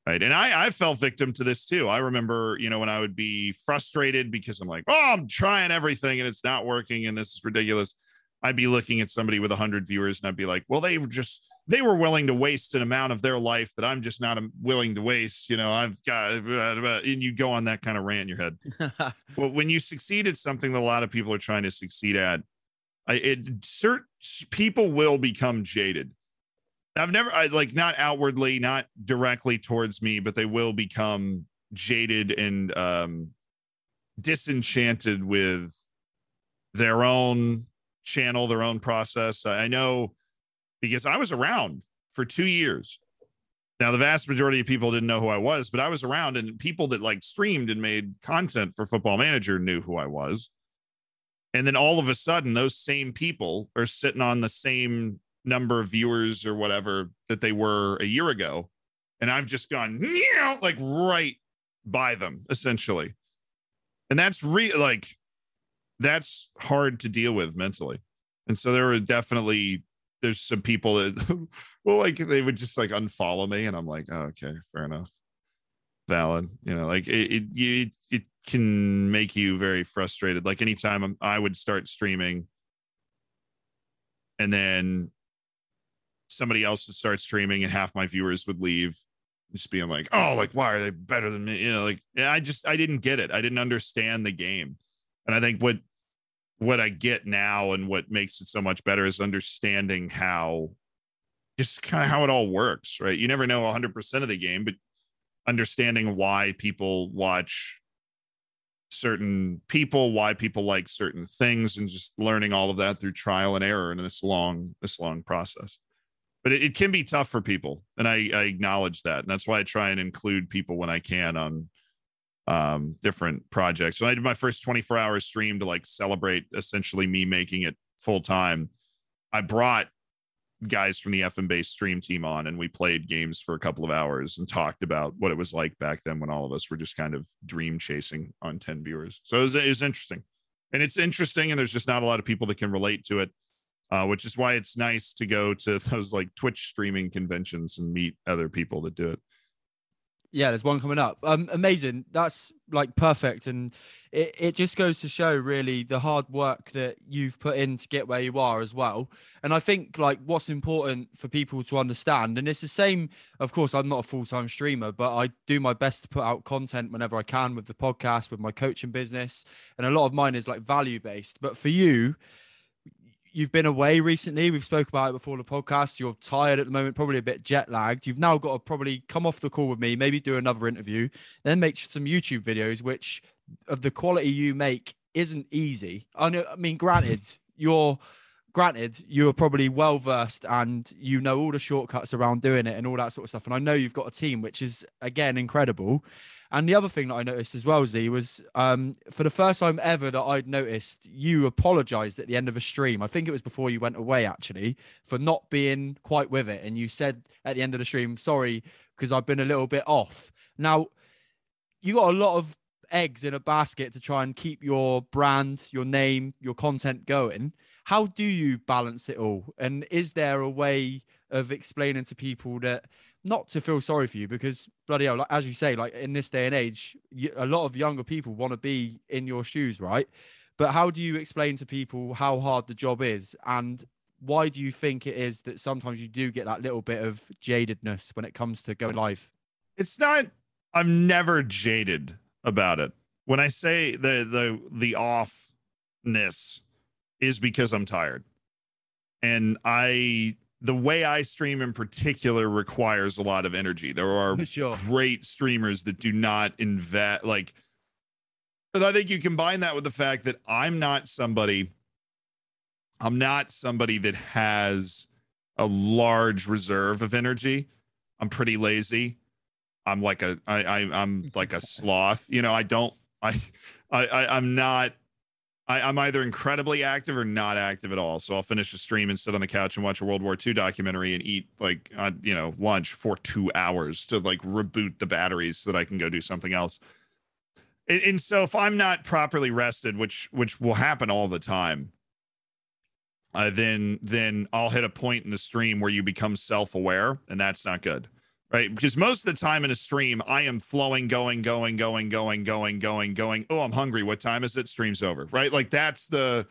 Right. And I, I fell victim to this too. I remember, you know, when I would be frustrated because I'm like, oh, I'm trying everything and it's not working and this is ridiculous. I'd be looking at somebody with 100 viewers and I'd be like, well, they were just, they were willing to waste an amount of their life that I'm just not willing to waste. You know, I've got, and you go on that kind of rant in your head. well, when you succeed at something that a lot of people are trying to succeed at, I, it certain people will become jaded I've never I like not outwardly, not directly towards me, but they will become jaded and um disenchanted with their own channel, their own process. I know because I was around for two years. Now, the vast majority of people didn't know who I was, but I was around, and people that like streamed and made content for Football Manager knew who I was. And then all of a sudden, those same people are sitting on the same number of viewers or whatever that they were a year ago. And I've just gone like right by them essentially. And that's re like that's hard to deal with mentally. And so there were definitely there's some people that well like they would just like unfollow me and I'm like, oh, okay, fair enough. Valid. You know, like it it, it, it can make you very frustrated. Like anytime I'm, I would start streaming and then somebody else would start streaming and half my viewers would leave just being like oh like why are they better than me you know like i just i didn't get it i didn't understand the game and i think what what i get now and what makes it so much better is understanding how just kind of how it all works, right? You never know 100% of the game, but understanding why people watch certain people, why people like certain things, and just learning all of that through trial and error in this long, this long process. But it, it can be tough for people, and I, I acknowledge that, and that's why I try and include people when I can on um, different projects. When I did my first 24 hour stream to like celebrate essentially me making it full time, I brought guys from the FM Base stream team on and we played games for a couple of hours and talked about what it was like back then when all of us were just kind of dream chasing on 10 viewers. So it was, it was interesting. And it's interesting, and there's just not a lot of people that can relate to it, uh, which is why it's nice to go to those like Twitch streaming conventions and meet other people that do it. Yeah, there's one coming up. Um, amazing. That's like perfect, and it, it just goes to show really the hard work that you've put in to get where you are as well. And I think like what's important for people to understand, and it's the same. Of course, I'm not a full time streamer, but I do my best to put out content whenever I can with the podcast, with my coaching business, and a lot of mine is like value based. But for you, you've been away recently. We've spoke about it before the podcast. You're tired at the moment, probably a bit jet lagged. You've now got to probably come off the call with me, maybe do another interview, then make some YouTube videos, which of the quality you make isn't easy. I know. I mean, granted, you're granted you're probably well versed and you know all the shortcuts around doing it and all that sort of stuff. And I know you've got a team, which is again incredible. And the other thing that I noticed as well, Z, was um, for the first time ever that I'd noticed, you apologized at the end of a stream. I think it was before you went away, actually, for not being quite with it. And you said at the end of the stream, sorry, because I've been a little bit off. Now, you got a lot of eggs in a basket to try and keep your brand, your name, your content going. How do you balance it all? And is there a way of explaining to people that not to feel sorry for you because bloody hell, like, as you say, like in this day and age, you, a lot of younger people want to be in your shoes, right? But how do you explain to people how hard the job is and why do you think it is that sometimes you do get that little bit of jadedness when it comes to going live? It's not I'm never jaded about it. When I say the the the offness is because I'm tired. And I the way I stream in particular requires a lot of energy. There are sure. great streamers that do not invest like but I think you combine that with the fact that I'm not somebody I'm not somebody that has a large reserve of energy. I'm pretty lazy. I'm like a I, I I'm like a sloth. You know, I don't I I I'm not I, am either incredibly active or not active at all. So I'll finish a stream and sit on the couch and watch a World War II documentary and eat like uh, you know lunch for two hours to like reboot the batteries so that I can go do something else. And, and so if I'm not properly rested, which which will happen all the time, uh, then then I'll hit a point in the stream where you become self aware, and that's not good right? Because most of the time in a stream, I am flowing, going, going, going, going, going, going, going. Oh, I'm hungry. What time is it? Stream's over, right? Like that's the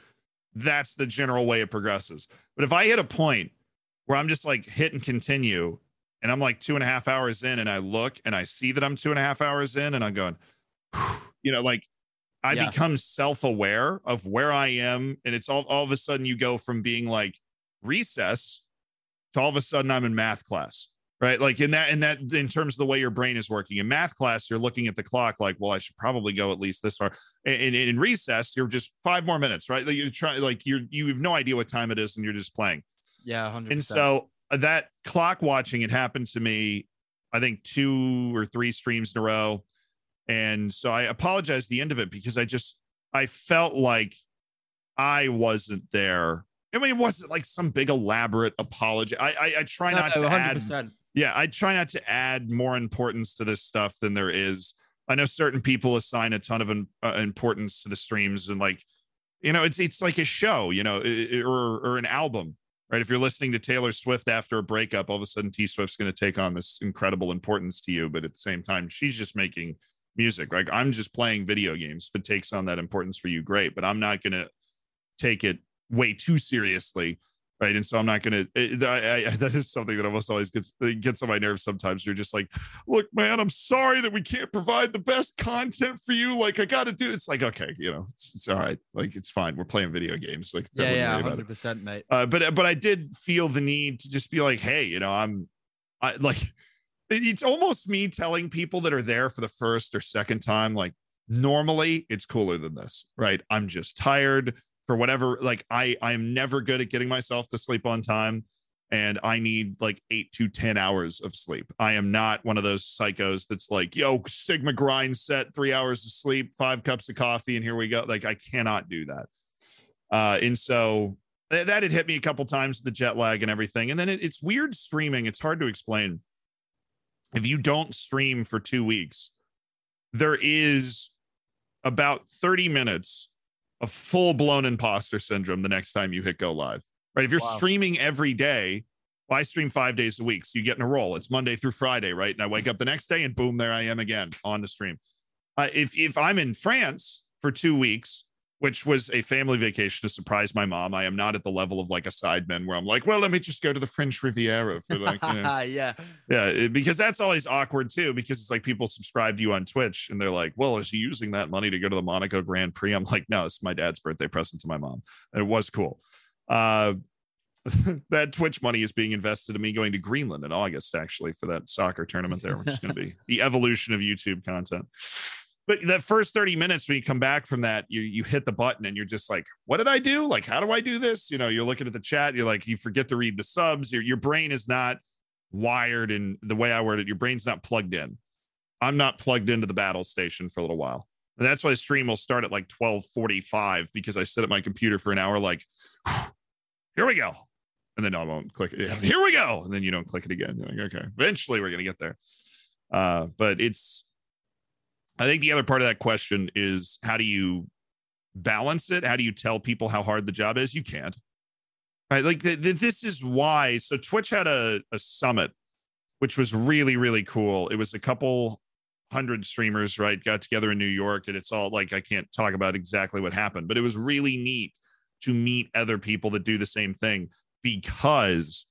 that's the general way it progresses. But if I hit a point where I'm just like hit and continue, and I'm like two and a half hours in, and I look and I see that I'm two and a half hours in, and I'm going, you know, like I yeah. become self-aware of where I am, and it's all all of a sudden you go from being like recess to all of a sudden I'm in math class right? Like in that in that in terms of the way your brain is working. In math class you're looking at the clock like well i should probably go at least this far. And, in recess you're just five more minutes right? Like you're trying like you're you have no idea what time it is and you're just playing. Yeah 100%. and so uh, that clock watching it happened to me i think two or three streams in a row. And so i apologize the end of it because i just i felt like i wasn't there. I mean, it wasn't like some big elaborate apology. I I, I try no, not to 100%. add yeah, I try not to add more importance to this stuff than there is. I know certain people assign a ton of uh, importance to the streams and like, you know, it's it's like a show, you know, or or an album, right? If you're listening to Taylor Swift after a breakup, all of a sudden T Swift's going to take on this incredible importance to you, but at the same time, she's just making music. Like I'm just playing video games. If it takes on that importance for you, great, but I'm not going to take it way too seriously right? And so I'm not gonna. It, I, I, that is something that almost always gets gets on my nerves. Sometimes you're just like, look, man, I'm sorry that we can't provide the best content for you. Like I got to do. It's like okay, you know, it's, it's all right. Like it's fine. We're playing video games. Like yeah, yeah, hundred percent, mate. Uh, but uh, but I did feel the need to just be like, hey, you know, I'm, I like. It's almost me telling people that are there for the first or second time, like, normally it's cooler than this, right? I'm just tired for whatever like i i'm never good at getting myself to sleep on time and i need like eight to ten hours of sleep. I am not one of those psychos that's like yo sigma grind set three hours of sleep five cups of coffee and here we go. Like i cannot do that. Uh and so th- that had hit me a couple times the jet lag and everything and then it, it's weird streaming. It's hard to explain. If you don't stream for two weeks there is about 30 minutes a full blown imposter syndrome the next time you hit go live. Right. If you're wow. streaming every day, well, I stream five days a week. So you get in a roll. It's Monday through Friday, right? And I wake up the next day and boom, there I am again on the stream. Uh, if if I'm in France for two weeks, which was a family vacation to surprise my mom. I am not at the level of like a sideman where I'm like, well, let me just go to the French Riviera for like, you know. yeah, yeah, because that's always awkward too. Because it's like people subscribe to you on Twitch and they're like, well, is he using that money to go to the Monaco Grand Prix? I'm like, no, it's my dad's birthday present to my mom, and it was cool. Uh, that Twitch money is being invested in me going to Greenland in August, actually, for that soccer tournament there, which is going to be the evolution of YouTube content but that first 30 minutes when you come back from that you you hit the button and you're just like what did i do? Like how do i do this? You know you're looking at the chat you're like you forget to read the subs your, your brain is not wired in the way i word it your brain's not plugged in. I'm not plugged into the battle station for a little while. And that's why the stream will start at like 1245 because i sit at my computer for an hour like here we go. And then i won't click it. Here we go. And then you don't click it again. You're like okay eventually we're gonna get there. Uh but it's I think the other part of that question is how do you balance it? How do you tell people how hard the job is? You can't. Right. Like the, the, this is why. So Twitch had a, a summit, which was really, really cool. It was a couple hundred streamers, right? Got together in New York, and it's all like I can't talk about exactly what happened, but it was really neat to meet other people that do the same thing because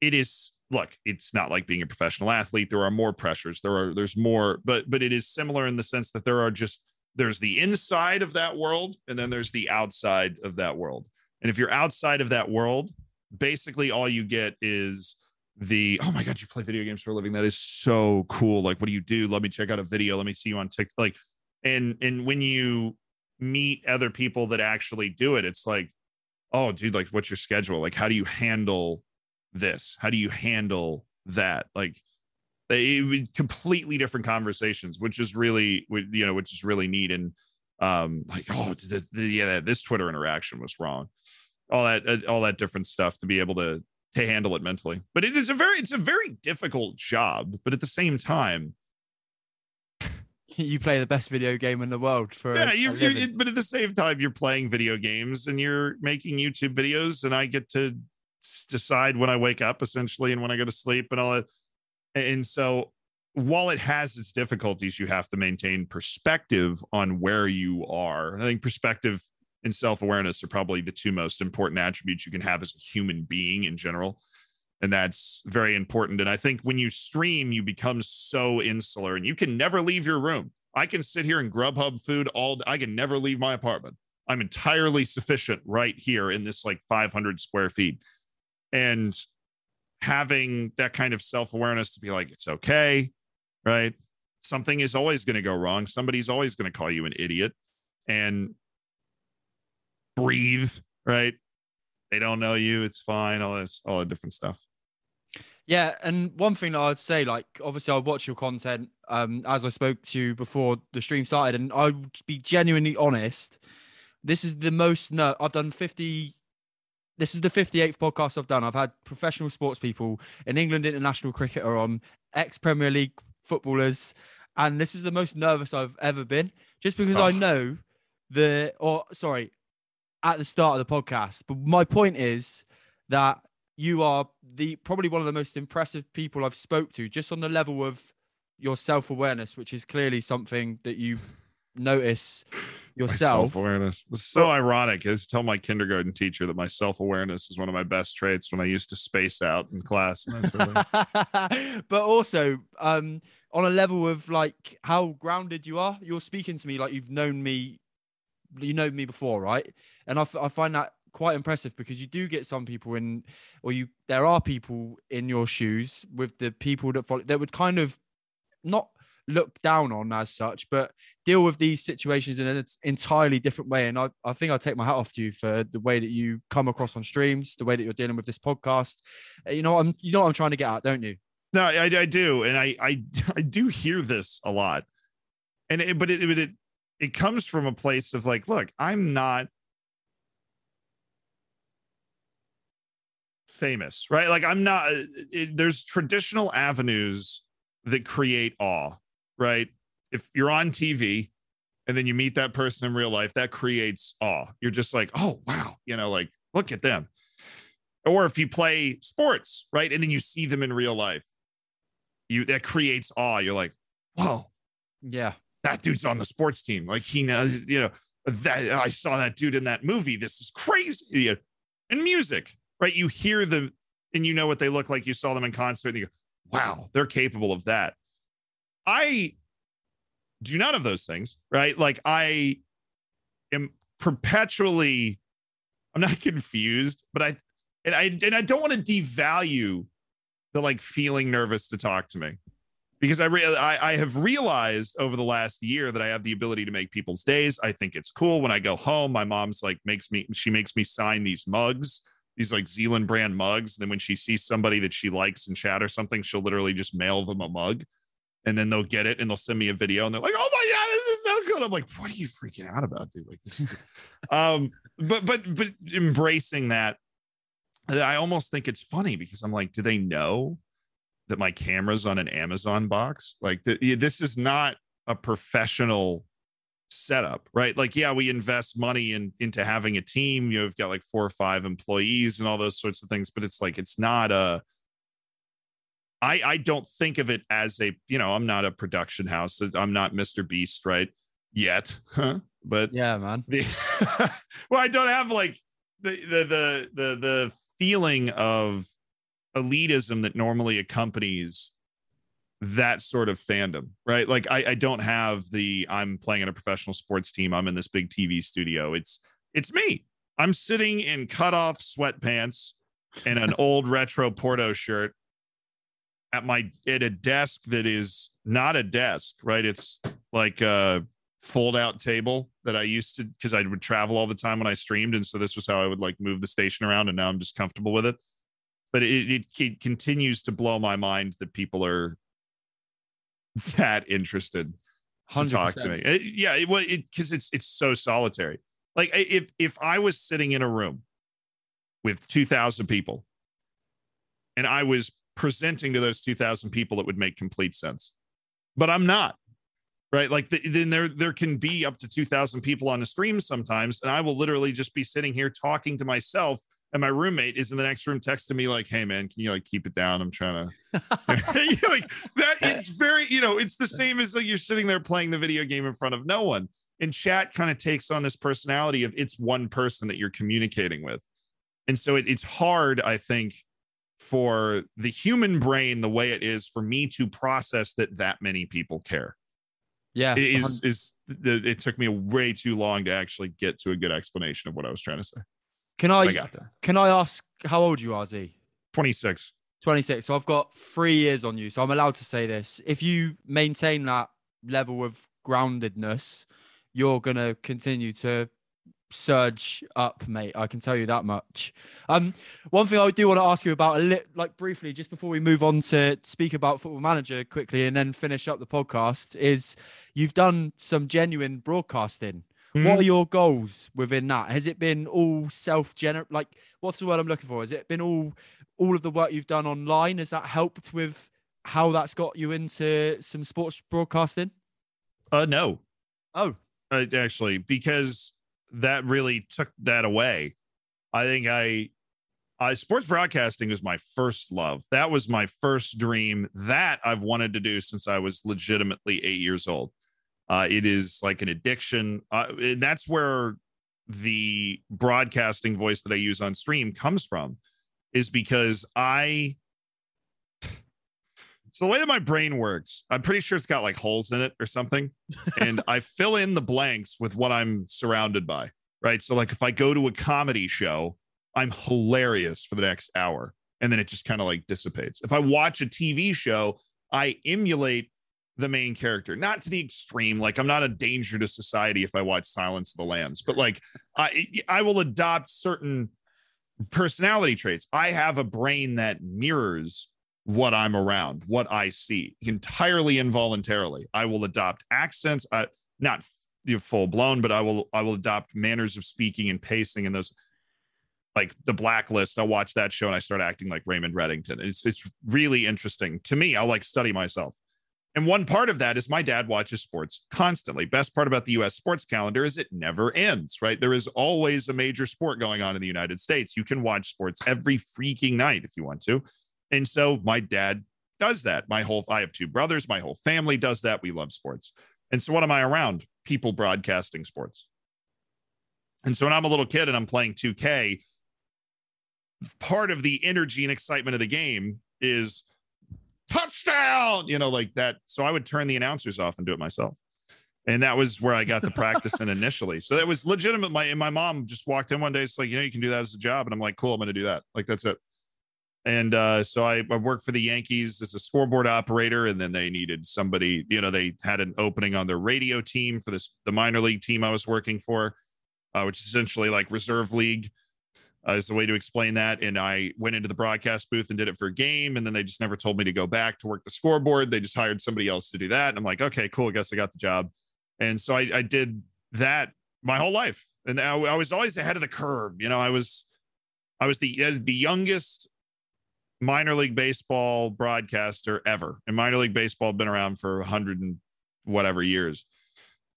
it is look it's not like being a professional athlete. There are more pressures. There are there's more but but it is similar in the sense that there are just there's the inside of that world and then there's the outside of that world. And if you're outside of that world basically all you get is the oh my god you play video games for a living. That is so cool. Like what do you do? Let me check out a video. Let me see you on tiktok like and and when you meet other people that actually do it it's like oh dude like what's your schedule? Like how do you handle this? How do you handle that? Like they completely different conversations, which is really you know, which is really neat. And um, like, oh, the, the, yeah, this Twitter interaction was wrong. All that, uh, all that different stuff to be able to to handle it mentally. But it is a very, it's a very difficult job. But at the same time, you play the best video game in the world for yeah you you but at the same time you're playing video games and you're making youtube videos and i get to decide when I wake up essentially and when I go to sleep and all that. And so while it has its difficulties, you have to maintain perspective on where you are. I think perspective and self awareness are probably the two most important attributes you can have as a human being in general. And that's very important. And I think when you stream, you become so insular and you can never leave your room. I can sit here and Grubhub food all day. I can never leave my apartment. I'm entirely sufficient right here in this like 500 square feet and having that kind of self-awareness to be like it's okay right? Something is always going to go wrong. Somebody's always going to call you an idiot and breathe right? They don't know you it's fine all this all the different stuff. Yeah and one thing that i'd say like obviously i watch your content um as i spoke to you before the stream started and i would be genuinely honest this is the most ner- i've done 50 this is the 58th podcast I've done. I've had professional sports people, an England international cricketer on, ex Premier League footballers, and this is the most nervous I've ever been just because oh. I know the, or sorry, at the start of the podcast. But my point is that you are the probably one of the most impressive people I've spoke to just on the level of your self awareness, which is clearly something that you notice yourself. Self awareness. It's so ironic. I used to tell my kindergarten teacher that my self awareness is one of my best traits when I used to space out in class. And that sort of thing. but also, um, on a level of like how grounded you are, you're speaking to me like you've known me, you know me before, right? And I, f- I find that quite impressive because you do get some people in, or you there are people in your shoes with the people that follow that would kind of not look down on as such, but deal with these situations in an entirely different way. And I, I think I take my hat off to you for the way that you come across on streams, the way that you're dealing with this podcast. You know, I'm you know what I'm trying to get at, don't you? No, I, I do, and I, I I do hear this a lot, and it, but it, it it comes from a place of like, look, I'm not famous, right? Like I'm not. It, there's traditional avenues that create awe, right? If you're on TV and then you meet that person in real life, that creates awe. You're just like, oh wow, you know, like look at them. Or if you play sports, right, and then you see them in real life you that creates awe. You're like, whoa, Yeah. that dude's on the sports team. Like he knows, you know, that I saw that dude in that movie. This is crazy. Yeah. And music, right? You hear them and you know what they look like. You saw them in concert. And you go, wow, they're capable of that. I do none of those things, right? Like I am perpetually, I'm not confused, but I and I and I don't want to devalue the like feeling nervous to talk to me because I, re- I I have realized over the last year that I have the ability to make people's days. I think it's cool when I go home. My mom's like makes me she makes me sign these mugs, these like Zealand brand mugs. And then when she sees somebody that she likes in chat or something, she'll literally just mail them a mug, and then they'll get it and they'll send me a video and they're like, "Oh my god, this is so good!" I'm like, "What are you freaking out about, dude?" Like this. Is... um, but but but embracing that I almost think it's funny because I'm like, do they know that my camera's on an Amazon box? Like, the, this is not a professional setup, right? Like, yeah, we invest money in, into having a team. You've got like four or five employees and all those sorts of things, but it's like, it's not a, I, I don't think of it as a, you know, I'm not a production house. I'm not Mr. Beast, right? Yet, huh? But Yeah, man. the well i don't have like the the the the, the feeling of elitism that normally accompanies that sort of fandom right like I, I don't have the i'm playing in a professional sports team i'm in this big tv studio it's it's me i'm sitting in cut off sweatpants and an old retro porto shirt at my at a desk that is not a desk right it's like a fold out table that I used to because I would travel all the time when I streamed, and so this was how I would like move the station around, and now I'm just comfortable with it. But it, it, it continues to blow my mind that people are that interested to talk to me. It- yeah, it was because it's it's so solitary. Like if if I was sitting in a room with two thousand people, and I was presenting to those two thousand people, it would make complete sense. But I'm not right? Like the, then there there can be up to 2000 people on a stream sometimes and i will literally just be sitting here talking to myself and my roommate is in the next room texting me like hey man can you like keep it down? I'm trying to like that it's very you know it's the same as like you're sitting there playing the video game in front of no one and chat kind of takes on this personality of it's one person that you're communicating with. And so it, it's hard i think for the human brain the way it is for me to process that that many people care Yeah. is is the, it took me way too long to actually get to a good explanation of what I was trying to say. Can I I got there. can I ask how old you are, Z? 26. 26. So I've got three years on you. So I'm allowed to say this. If you maintain that level of groundedness, you're going to continue to surge up, mate. I can tell you that much. Um, one thing I do want to ask you about a li- like briefly, just before we move on to speak about Football Manager quickly and then finish up the podcast, is you've done some genuine broadcasting. What are your goals within that? Has it been all self gener like what's the word I'm looking for? Has it been all all of the work you've done online? Has that helped with how that's got you into some sports broadcasting? Uh no. Oh, Uh, actually because that really took that away. I think I I sports broadcasting was my first love. That was my first dream. That I've wanted to do since I was legitimately 8 years old. Uh, it is like an addiction. Uh, and that's where the broadcasting voice that I use on stream comes from, is because I. So the way that my brain works, I'm pretty sure it's got like holes in it or something, and I fill in the blanks with what I'm surrounded by. Right. So like if I go to a comedy show, I'm hilarious for the next hour, and then it just kind of like dissipates. If I watch a TV show, I emulate the main character, not to the extreme. Like I'm not a danger to society if I watch Silence of the Lambs, but like I I will adopt certain personality traits. I have a brain that mirrors what I'm around, what I see, entirely involuntarily. I will adopt accents, uh, not full blown, but I will I will adopt manners of speaking and pacing and those. Like the Blacklist, I'll watch that show and I start acting like Raymond Reddington. It's it's really interesting to me. I'll like study myself. And one part of that is my dad watches sports constantly. Best part about the US sports calendar is it never ends, right? There is always a major sport going on in the United States. You can watch sports every freaking night if you want to. And so my dad does that. My whole I have two brothers, my whole family does that. We love sports. And so what am I around? People broadcasting sports. And so when I'm a little kid and I'm playing 2K, part of the energy and excitement of the game is touchdown, you know, like that. So I would turn the announcers off and do it myself. And that was where I got the practice in initially. So that was legitimate. My and my mom just walked in one day. It's like, you know, you can do that as a job. And I'm like, cool, I'm gonna do that. Like that's it. And uh, so I, I worked for the Yankees as a scoreboard operator, and then they needed somebody. You know, they had an opening on their radio team for this the minor league team I was working for, uh, which is essentially like reserve league uh, is the way to explain that. And I went into the broadcast booth and did it for a game. And then they just never told me to go back to work the scoreboard. They just hired somebody else to do that. And I'm like, okay, cool. I guess I got the job. And so I, I did that my whole life. And I, I, was always ahead of the curve. You know, I was, I was the, the youngest minor league baseball broadcaster ever. And minor league baseball had been around for a hundred and whatever years.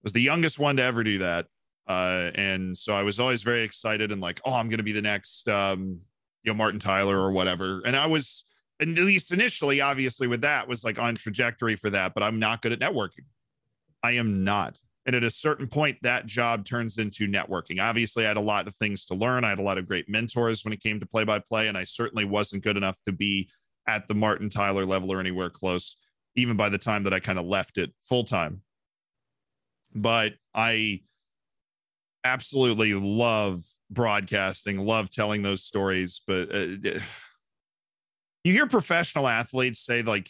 Was the youngest one to ever do that. Uh, and so I was always very excited and like, oh, I'm going to be the next, um, you know, Martin Tyler or whatever. And I was, at least initially, obviously, with that was like on trajectory for that, but I'm not good at networking. I am not. And at a certain point, that job turns into networking. Obviously, I had a lot of things to learn. I had a lot of great mentors when it came to play by play, and I certainly wasn't good enough to be at the Martin Tyler level or anywhere close, even by the time that I kind of left it full time. But I, absolutely love broadcasting, love telling those stories. But uh, you hear professional athletes say, like,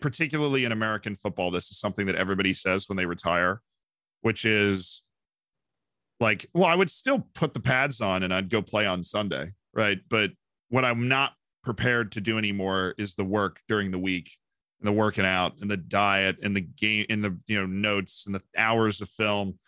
particularly in American football, this is something that everybody says when they retire, which is like, well, I would still put the pads on and I'd go play on Sunday. Right. But what I'm not prepared to do anymore is the work during the week and the working out and the diet and the game and the you know notes and the hours of film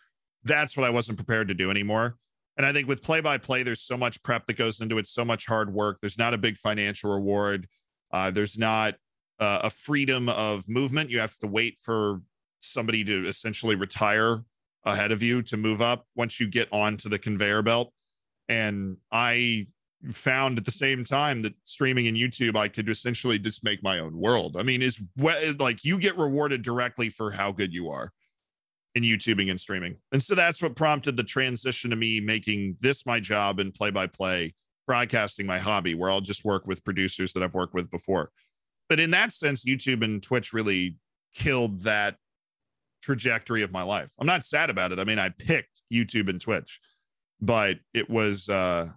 that's what I wasn't prepared to do anymore. And I think with play by play, there's so much prep that goes into it, so much hard work. There's not a big financial reward. Uh, there's not uh, a freedom of movement. You have to wait for somebody to essentially retire ahead of you to move up once you get onto the conveyor belt. And I found at the same time that streaming and YouTube, I could essentially just make my own world. I mean, is like you get rewarded directly for how good you are in YouTubing and streaming. And so that's what prompted the transition to me making this my job and play by play, broadcasting my hobby, where I'll just work with producers that I've worked with before. But in that sense, YouTube and Twitch really killed that trajectory of my life. I'm not sad about it. I mean, I picked YouTube and Twitch, but it was, uh,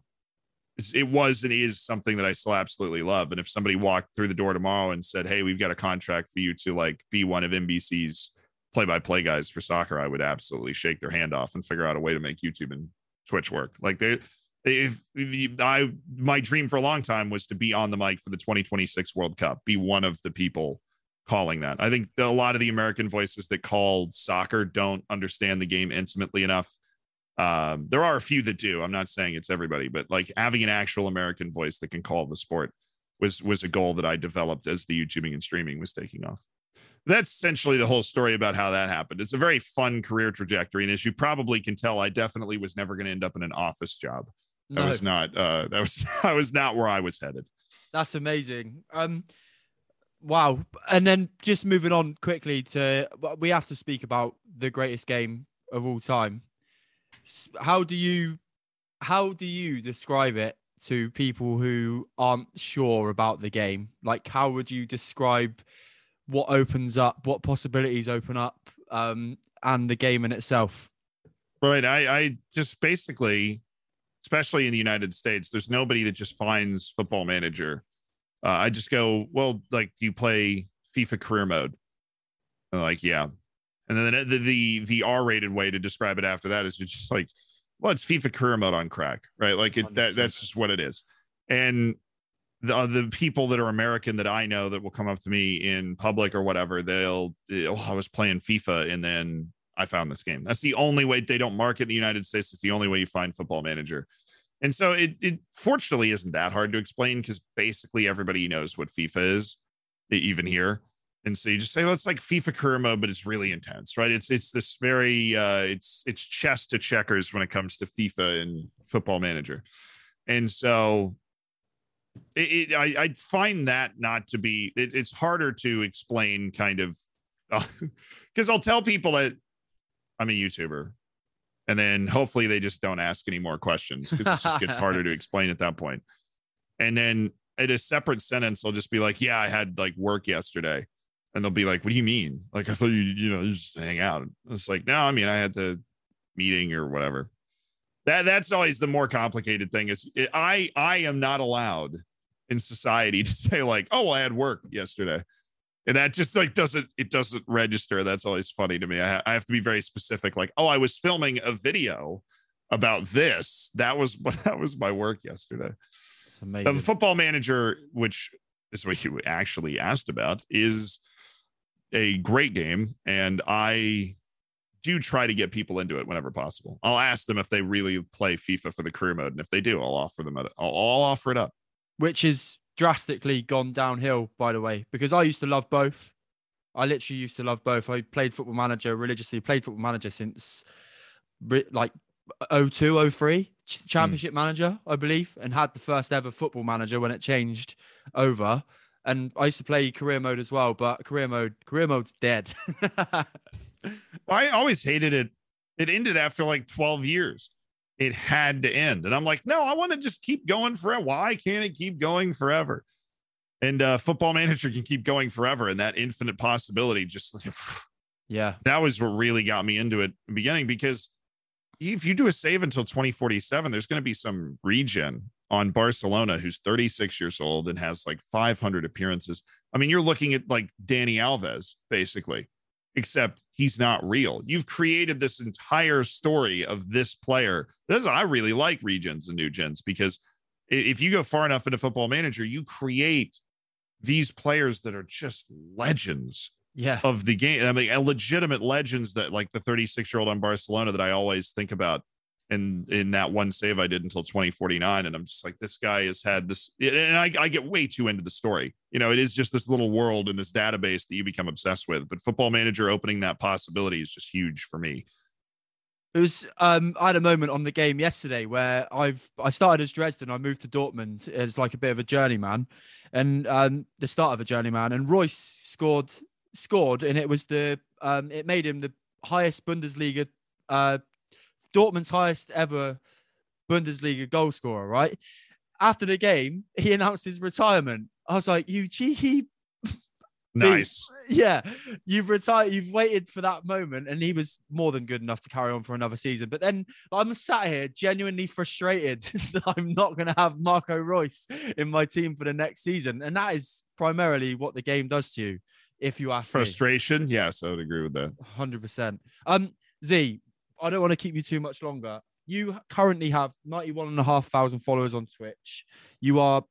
it was and is something that I still absolutely love. And if somebody walked through the door tomorrow and said, "Hey, we've got a contract for you to like be one of NBC's play-by-play guys for soccer, I would absolutely shake their hand off and figure out a way to make YouTube and Twitch work. Like they, if, if I, my dream for a long time was to be on the mic for the 2026 World Cup, be one of the people calling that. I think a lot of the American voices that call soccer don't understand the game intimately enough. Um, there are a few that do. I'm not saying it's everybody, but like having an actual American voice that can call the sport was was a goal that I developed as the YouTubing and streaming was taking off that's essentially the whole story about how that happened. It's a very fun career trajectory, and as you probably can tell, I definitely was never going to end up in an office job. No. That was not. Uh, that was. I was not where I was headed. That's amazing. Um, Wow. And then just moving on quickly to we have to speak about the greatest game of all time. How do you how do you describe it to people who aren't sure about the game? Like how would you describe what opens up, what possibilities open up um and the game in itself? Right. I I just basically especially in the United States, there's nobody that just finds football manager uh, I just go, well, like, do you play FIFA career mode? And like, yeah. And then the, the the R-rated way to describe it after that is just like, well, it's FIFA career mode on crack, right? Like it, that, that's just what it is. And the uh, the people that are American that I know that will come up to me in public or whatever, they'll, oh, I was playing FIFA and then I found this game. That's the only way they don't market in the United States. It's the only way you find Football Manager. And so it, it fortunately isn't that hard to explain because basically everybody knows what FIFA is, even here. And so you just say, well, it's like FIFA career mode, but it's really intense, right? It's it's this very uh it's it's chess to checkers when it comes to FIFA and football manager. And so it, it I, I find that not to be it, it's harder to explain kind of because uh, I'll tell people that I'm a YouTuber. And then hopefully they just don't ask any more questions because it just gets harder to explain at that point. and then at a separate sentence i'll just be like yeah i had like work yesterday. And they'll be like what do you mean? Like i thought you you know you just hang out. It's like no i mean i had the meeting or whatever. That that's always the more complicated thing is it, i i am not allowed in society to say like oh well, i had work yesterday and that just like doesn't it doesn't register. That's always funny to me. I, I, have to be very specific like oh i was filming a video about this. That was that was my work yesterday. The football manager which is what you actually asked about is a great game and i do try to get people into it whenever possible. I'll ask them if they really play fifa for the career mode and if they do i'll offer them it i'll, I'll offer it up. Which is drastically gone downhill, by the way, because I used to love both. I literally used to love both. I played football manager religiously, played football manager since like 02, 03, championship mm. manager, I believe, and had the first ever football manager when it changed over. And I used to play career mode as well, but career mode, career mode's dead. I always hated it. It ended after like 12 years it had to end. And I'm like, no, I want to just keep going forever. Why can't it keep going forever? And uh, football manager can keep going forever. And that infinite possibility just, yeah, that was what really got me into it in the beginning because if you do a save until 2047, there's going to be some regen on Barcelona who's 36 years old and has like 500 appearances. I mean, you're looking at like Dani Alves, basically except he's not real. You've created this entire story of this player. This I really like regens and new gens because if you go far enough into football manager, you create these players that are just legends yeah. of the game. I mean, legitimate legends that like the 36 year old on Barcelona that I always think about in in that one save I did until 2049. And I'm just like, this guy has had this, and I, I get way too into the story. You know, it is just this little world and this database that you become obsessed with. But Football Manager opening that possibility is just huge for me. It was um I had a moment on the game yesterday where I've I started as Dresden, I moved to Dortmund as like a bit of a journeyman and um the start of a journeyman and Reus scored scored and it was the um it made him the highest Bundesliga uh Dortmund's highest ever Bundesliga goal scorer, right? After the game, he announced his retirement. I was like, you cheeky. Nice. Yeah. You've retired. You've waited for that moment. And he was more than good enough to carry on for another season. But then I'm sat here genuinely frustrated that I'm not going to have Marco Reus in my team for the next season. And that is primarily what the game does to you, if you ask Frustration. Me. Yes, I would agree with that. 100%. Um, Z, I don't want to keep you too much longer. You currently have 91 and a half thousand followers on Twitch. You are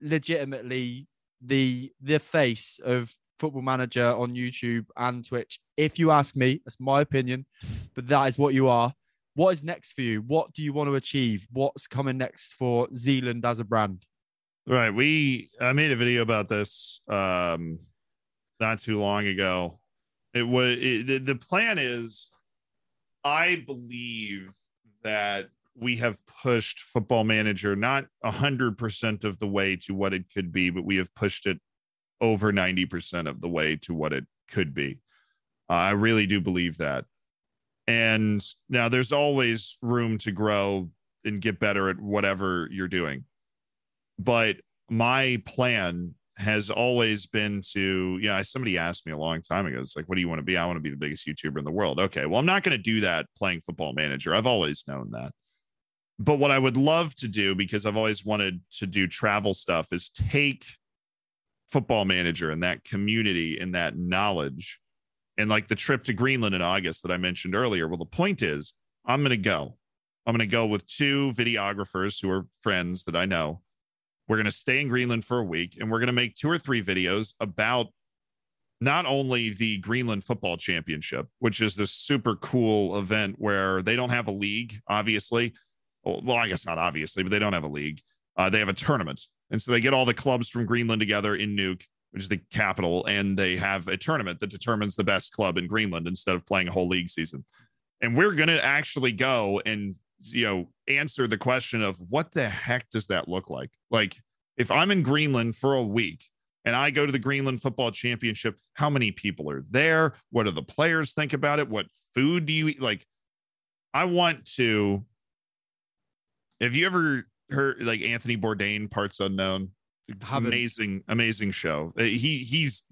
legitimately the the face of football manager on YouTube and Twitch. If you ask me, that's my opinion, but that is what you are. What is next for you? What do you want to achieve? What's coming next for Zealand as a brand? Right. We I made a video about this um not too long ago. It was it, the, the plan is I believe that we have pushed football manager not 100% of the way to what it could be, but we have pushed it over 90% of the way to what it could be. Uh, I really do believe that. And now there's always room to grow and get better at whatever you're doing. But my plan has always been to, you know, somebody asked me a long time ago, it's like, what do you want to be? I want to be the biggest YouTuber in the world. Okay, well, I'm not going to do that playing football manager. I've always known that. But what I would love to do, because I've always wanted to do travel stuff, is take football manager and that community and that knowledge and like the trip to Greenland in August that I mentioned earlier. Well, the point is, I'm going to go. I'm going to go with two videographers who are friends that I know. We're going to stay in Greenland for a week and we're going to make two or three videos about not only the Greenland Football Championship, which is this super cool event where they don't have a league, obviously. Well, I guess not obviously, but they don't have a league. Uh, they have a tournament. And so they get all the clubs from Greenland together in Nuuk which is the capital, and they have a tournament that determines the best club in Greenland instead of playing a whole league season. And we're going to actually go and you know answer the question of what the heck does that look like? Like if I'm in Greenland for a week and I go to the Greenland Football Championship, how many people are there? What do the players think about it? What food do you eat? Like I want to have you ever heard like Anthony Bourdain parts unknown? amazing, amazing show. Uh, he he's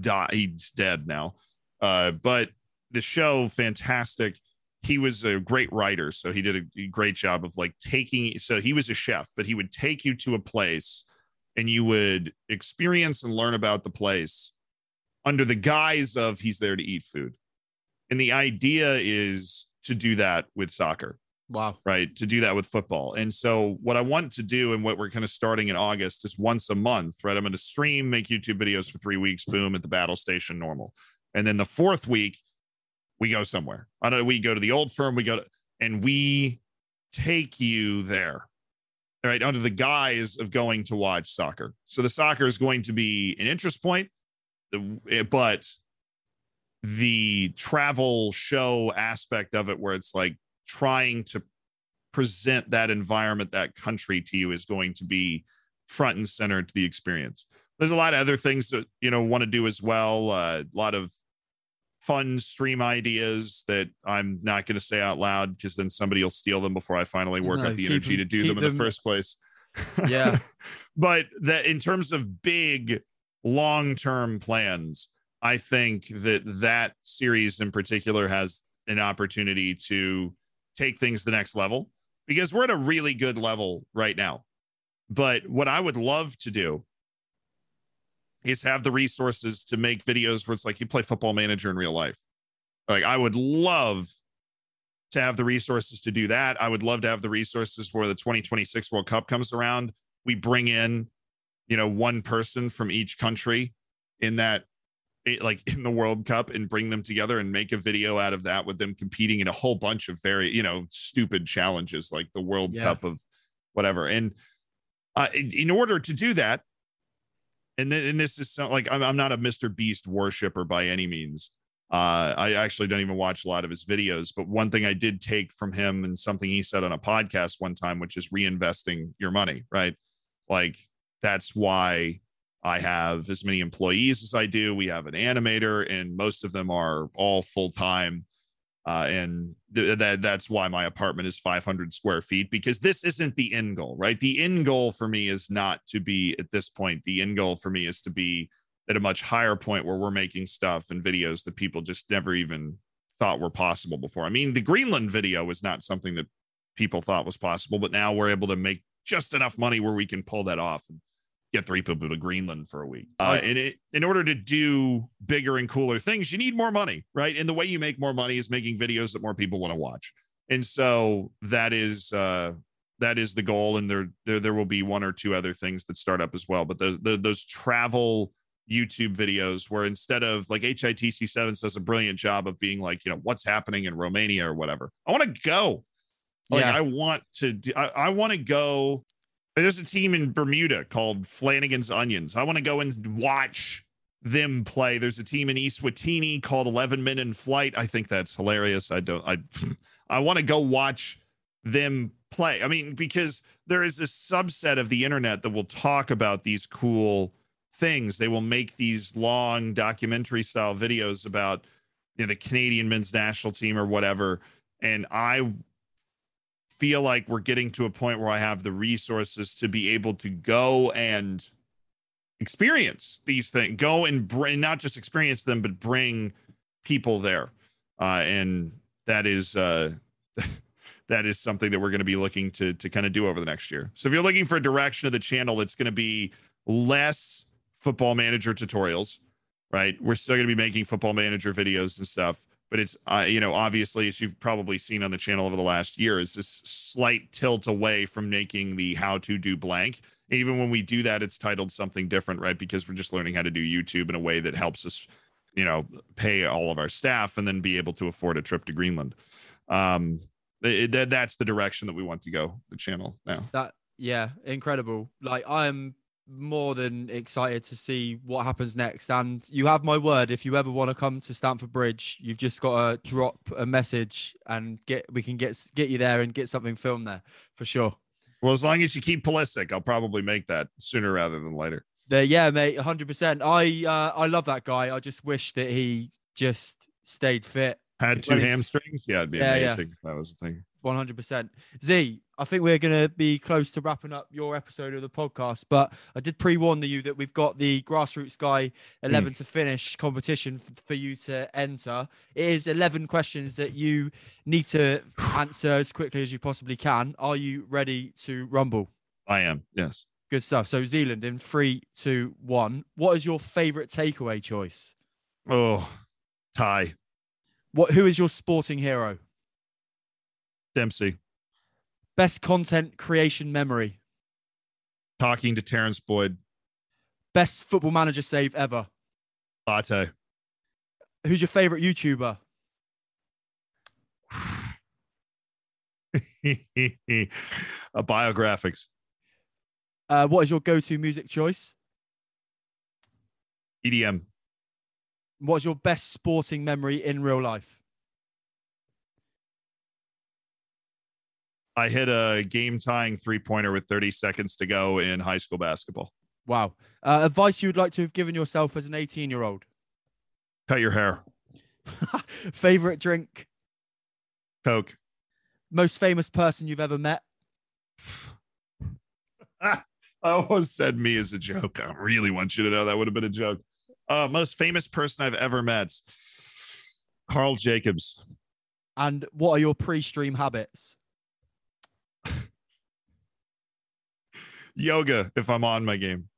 died. He's dead now. Uh, but the show, fantastic. He was a great writer, so he did a great job of like taking. So he was a chef, but he would take you to a place, and you would experience and learn about the place under the guise of he's there to eat food. And the idea is to do that with soccer. Wow. Right. To do that with football. And so, what I want to do and what we're kind of starting in August is once a month, right? I'm going to stream, make YouTube videos for three weeks, boom, at the battle station, normal. And then the fourth week, we go somewhere. I know we go to the old firm, we go to, and we take you there, right? Under the guise of going to watch soccer. So, the soccer is going to be an interest point, but the travel show aspect of it, where it's like, trying to present that environment, that country to you is going to be front and center to the experience. There's a lot of other things that you know want to do as well. Uh, a lot of fun stream ideas that I'm not going to say out loud because then somebody will steal them before I finally work no, out the energy them, to do them in them. the first place. Yeah. but that in terms of big long-term plans, I think that that series in particular has an opportunity to take things to the next level because we're at a really good level right now. But what I would love to do is have the resources to make videos where it's like you play football manager in real life. Like I would love to have the resources to do that. I would love to have the resources where the 2026 World Cup comes around. We bring in, you know, one person from each country in that like in the World Cup and bring them together and make a video out of that with them competing in a whole bunch of very, you know, stupid challenges like the World yeah. Cup of whatever. And uh, in, in, order to do that, and, th- and this is like I'm, I'm not a Mr. Beast worshiper by any means. Uh, I actually don't even watch a lot of his videos, but one thing I did take from him and something he said on a podcast one time, which is reinvesting your money, right? Like that's why I have as many employees as I do. We have an animator, and most of them are all full time. Uh, and th- that that's why my apartment is 500 square feet because this isn't the end goal, right? The end goal for me is not to be at this point. The end goal for me is to be at a much higher point where we're making stuff and videos that people just never even thought were possible before. I mean, the Greenland video was not something that people thought was possible, but now we're able to make just enough money where we can pull that off. And get three people to Greenland for a week. Uh, and it, in order to do bigger and cooler things, you need more money, right? And the way you make more money is making videos that more people want to watch. And so that is uh, that is the goal. And there, there there will be one or two other things that start up as well. But the, the those travel YouTube videos where instead of like HITC Sevens does a brilliant job of being like, you know, what's happening in Romania or whatever. I want to go. Like yeah. I want to I, I want to go there's a team in Bermuda called Flanagan's Onions. I want to go and watch them play. There's a team in Eswatini called 11 Men in Flight. I think that's hilarious. I don't I I want to go watch them play. I mean because there is this subset of the internet that will talk about these cool things. They will make these long documentary style videos about you know the Canadian men's national team or whatever. And I feel like we're getting to a point where I have the resources to be able to go and experience these things, go and bring not just experience them, but bring people there. Uh, and that is uh, that is something that we're going to be looking to to kind of do over the next year. So if you're looking for a direction of the channel, it's going to be less football manager tutorials, right? We're still going to be making football manager videos and stuff, but it's uh, you know obviously as you've probably seen on the channel over the last year is this slight tilt away from making the how to do blank. even when we do that, it's titled something different, right? Because we're just learning how to do YouTube in a way that helps us, you know, pay all of our staff and then be able to afford a trip to Greenland. Um, it, that's the direction that we want to go. The channel now. That yeah, incredible. Like I'm more than excited to see what happens next. And you have my word. If you ever want to come to Stamford Bridge, you've just got to drop a message and get we can get get you there and get something filmed there for sure. Well, as long as you keep Pulisic, I'll probably make that sooner rather than later. The, yeah, mate, hundred percent. I uh, I love that guy. I just wish that he just stayed fit. Had two hamstrings. Yeah, it'd be yeah, amazing yeah. if that was the thing. 100%. Z, I think we're going to be close to wrapping up your episode of the podcast, but I did pre warn you that we've got the Grassroots Guy 11 mm. to finish competition for you to enter. It is 11 questions that you need to answer as quickly as you possibly can. Are you ready to rumble? I am, yes. Good stuff. So, Zealand in three, two, one. What is your favorite takeaway choice? Oh, Thai. What? Who is your sporting hero? Dempsey. Best content creation memory. Talking to Terrence Boyd. Best football manager save ever. Latte. Who's your favorite YouTuber? A biographics. Uh, what is your go-to music choice? EDM. What's your best sporting memory in real life? I hit a game tying three pointer with 30 seconds to go in high school basketball. Wow. Uh, advice you would like to have given yourself as an 18 year old? Cut your hair. Favorite drink? Coke. Most famous person you've ever met? I almost said me as a joke. I really want you to know that would have been a joke. Uh, most famous person I've ever met? Carl Jacobs. And what are your pre stream habits? Yoga if I'm on my game.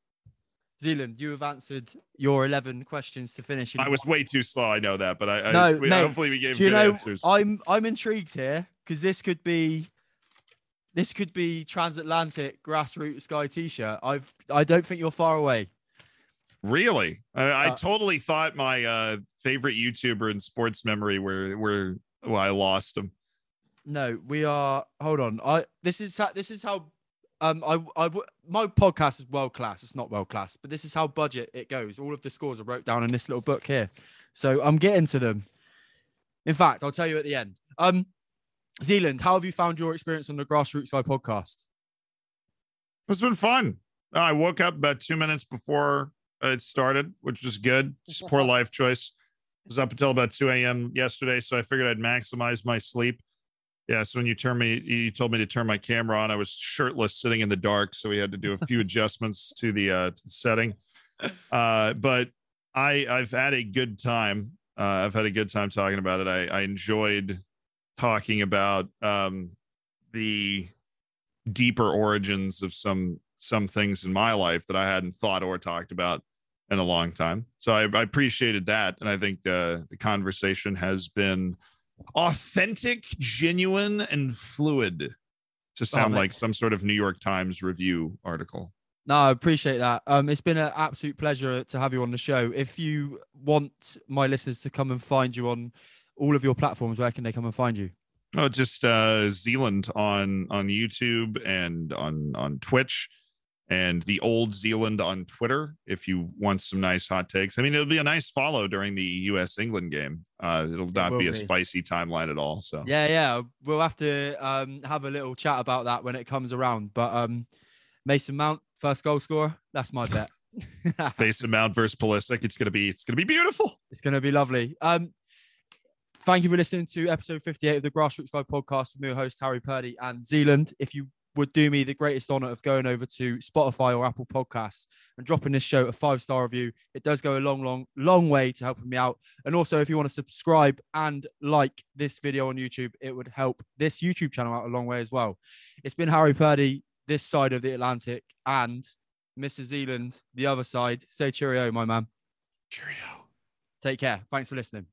Zealand, you have answered your 11 questions to finish. I was way too slow. I know that, but I, no, I we, mate, hopefully we gave good know, answers. I'm I'm intrigued here because this could be this could be transatlantic Grassroots Guy t-shirt. I've I don't think you're far away. Really? I, uh, I totally thought my uh, favorite YouTuber in sports memory where where well, I lost him. No, we are. Hold on. I this is this is how um, I, I, my podcast is world class. It's not world class, but this is how budget it goes. All of the scores are wrote down in this little book here, so I'm getting to them. In fact, I'll tell you at the end. Um, Zealand, how have you found your experience on the Grassroots Guy podcast? It's been fun. I woke up about two minutes before it started, which was good. Just poor life choice. I was up until about 2 a.m. yesterday, so I figured I'd maximize my sleep. Yeah, so when you turn me, you told me to turn my camera on. I was shirtless, sitting in the dark, so we had to do a few adjustments to the uh, to the setting. Uh, but I I've had a good time. Uh, I've had a good time talking about it. I, I enjoyed talking about um, the deeper origins of some some things in my life that I hadn't thought or talked about in a long time. So I, I appreciated that, and I think the the conversation has been authentic, genuine, and fluid to oh, sound oh, like some sort of New York Times review article. No, I appreciate that. Um, it's been an absolute pleasure to have you on the show. If you want my listeners to come and find you on all of your platforms, where can they come and find you? Oh, just uh, Zealand on on YouTube and on on Twitch and the old Zealand on Twitter if you want some nice hot takes. I mean, it'll be a nice follow during the US England game. Uh, it'll not it be a be. spicy timeline at all. So yeah, yeah, we'll have to um, have a little chat about that when it comes around. But um, Mason Mount, first goal scorer, that's my bet. Mason Mount versus Pulisic. It's gonna be it's gonna be beautiful. It's going to be lovely. Um, thank you for listening to episode 58 of the Grassroots Live podcast with me, your host Harry Purdy and Zealand. If you would do me the greatest honor of going over to Spotify or Apple Podcasts and dropping this show a five star review, it does go a long, long, long way to helping me out. And also, if you want to subscribe and like this video on YouTube, it would help this YouTube channel out a long way as well. It's been Harry Purdy, this side of the Atlantic, and Mr. Zealand, the other side. Say cheerio, my man. Cheerio. Take care. Thanks for listening.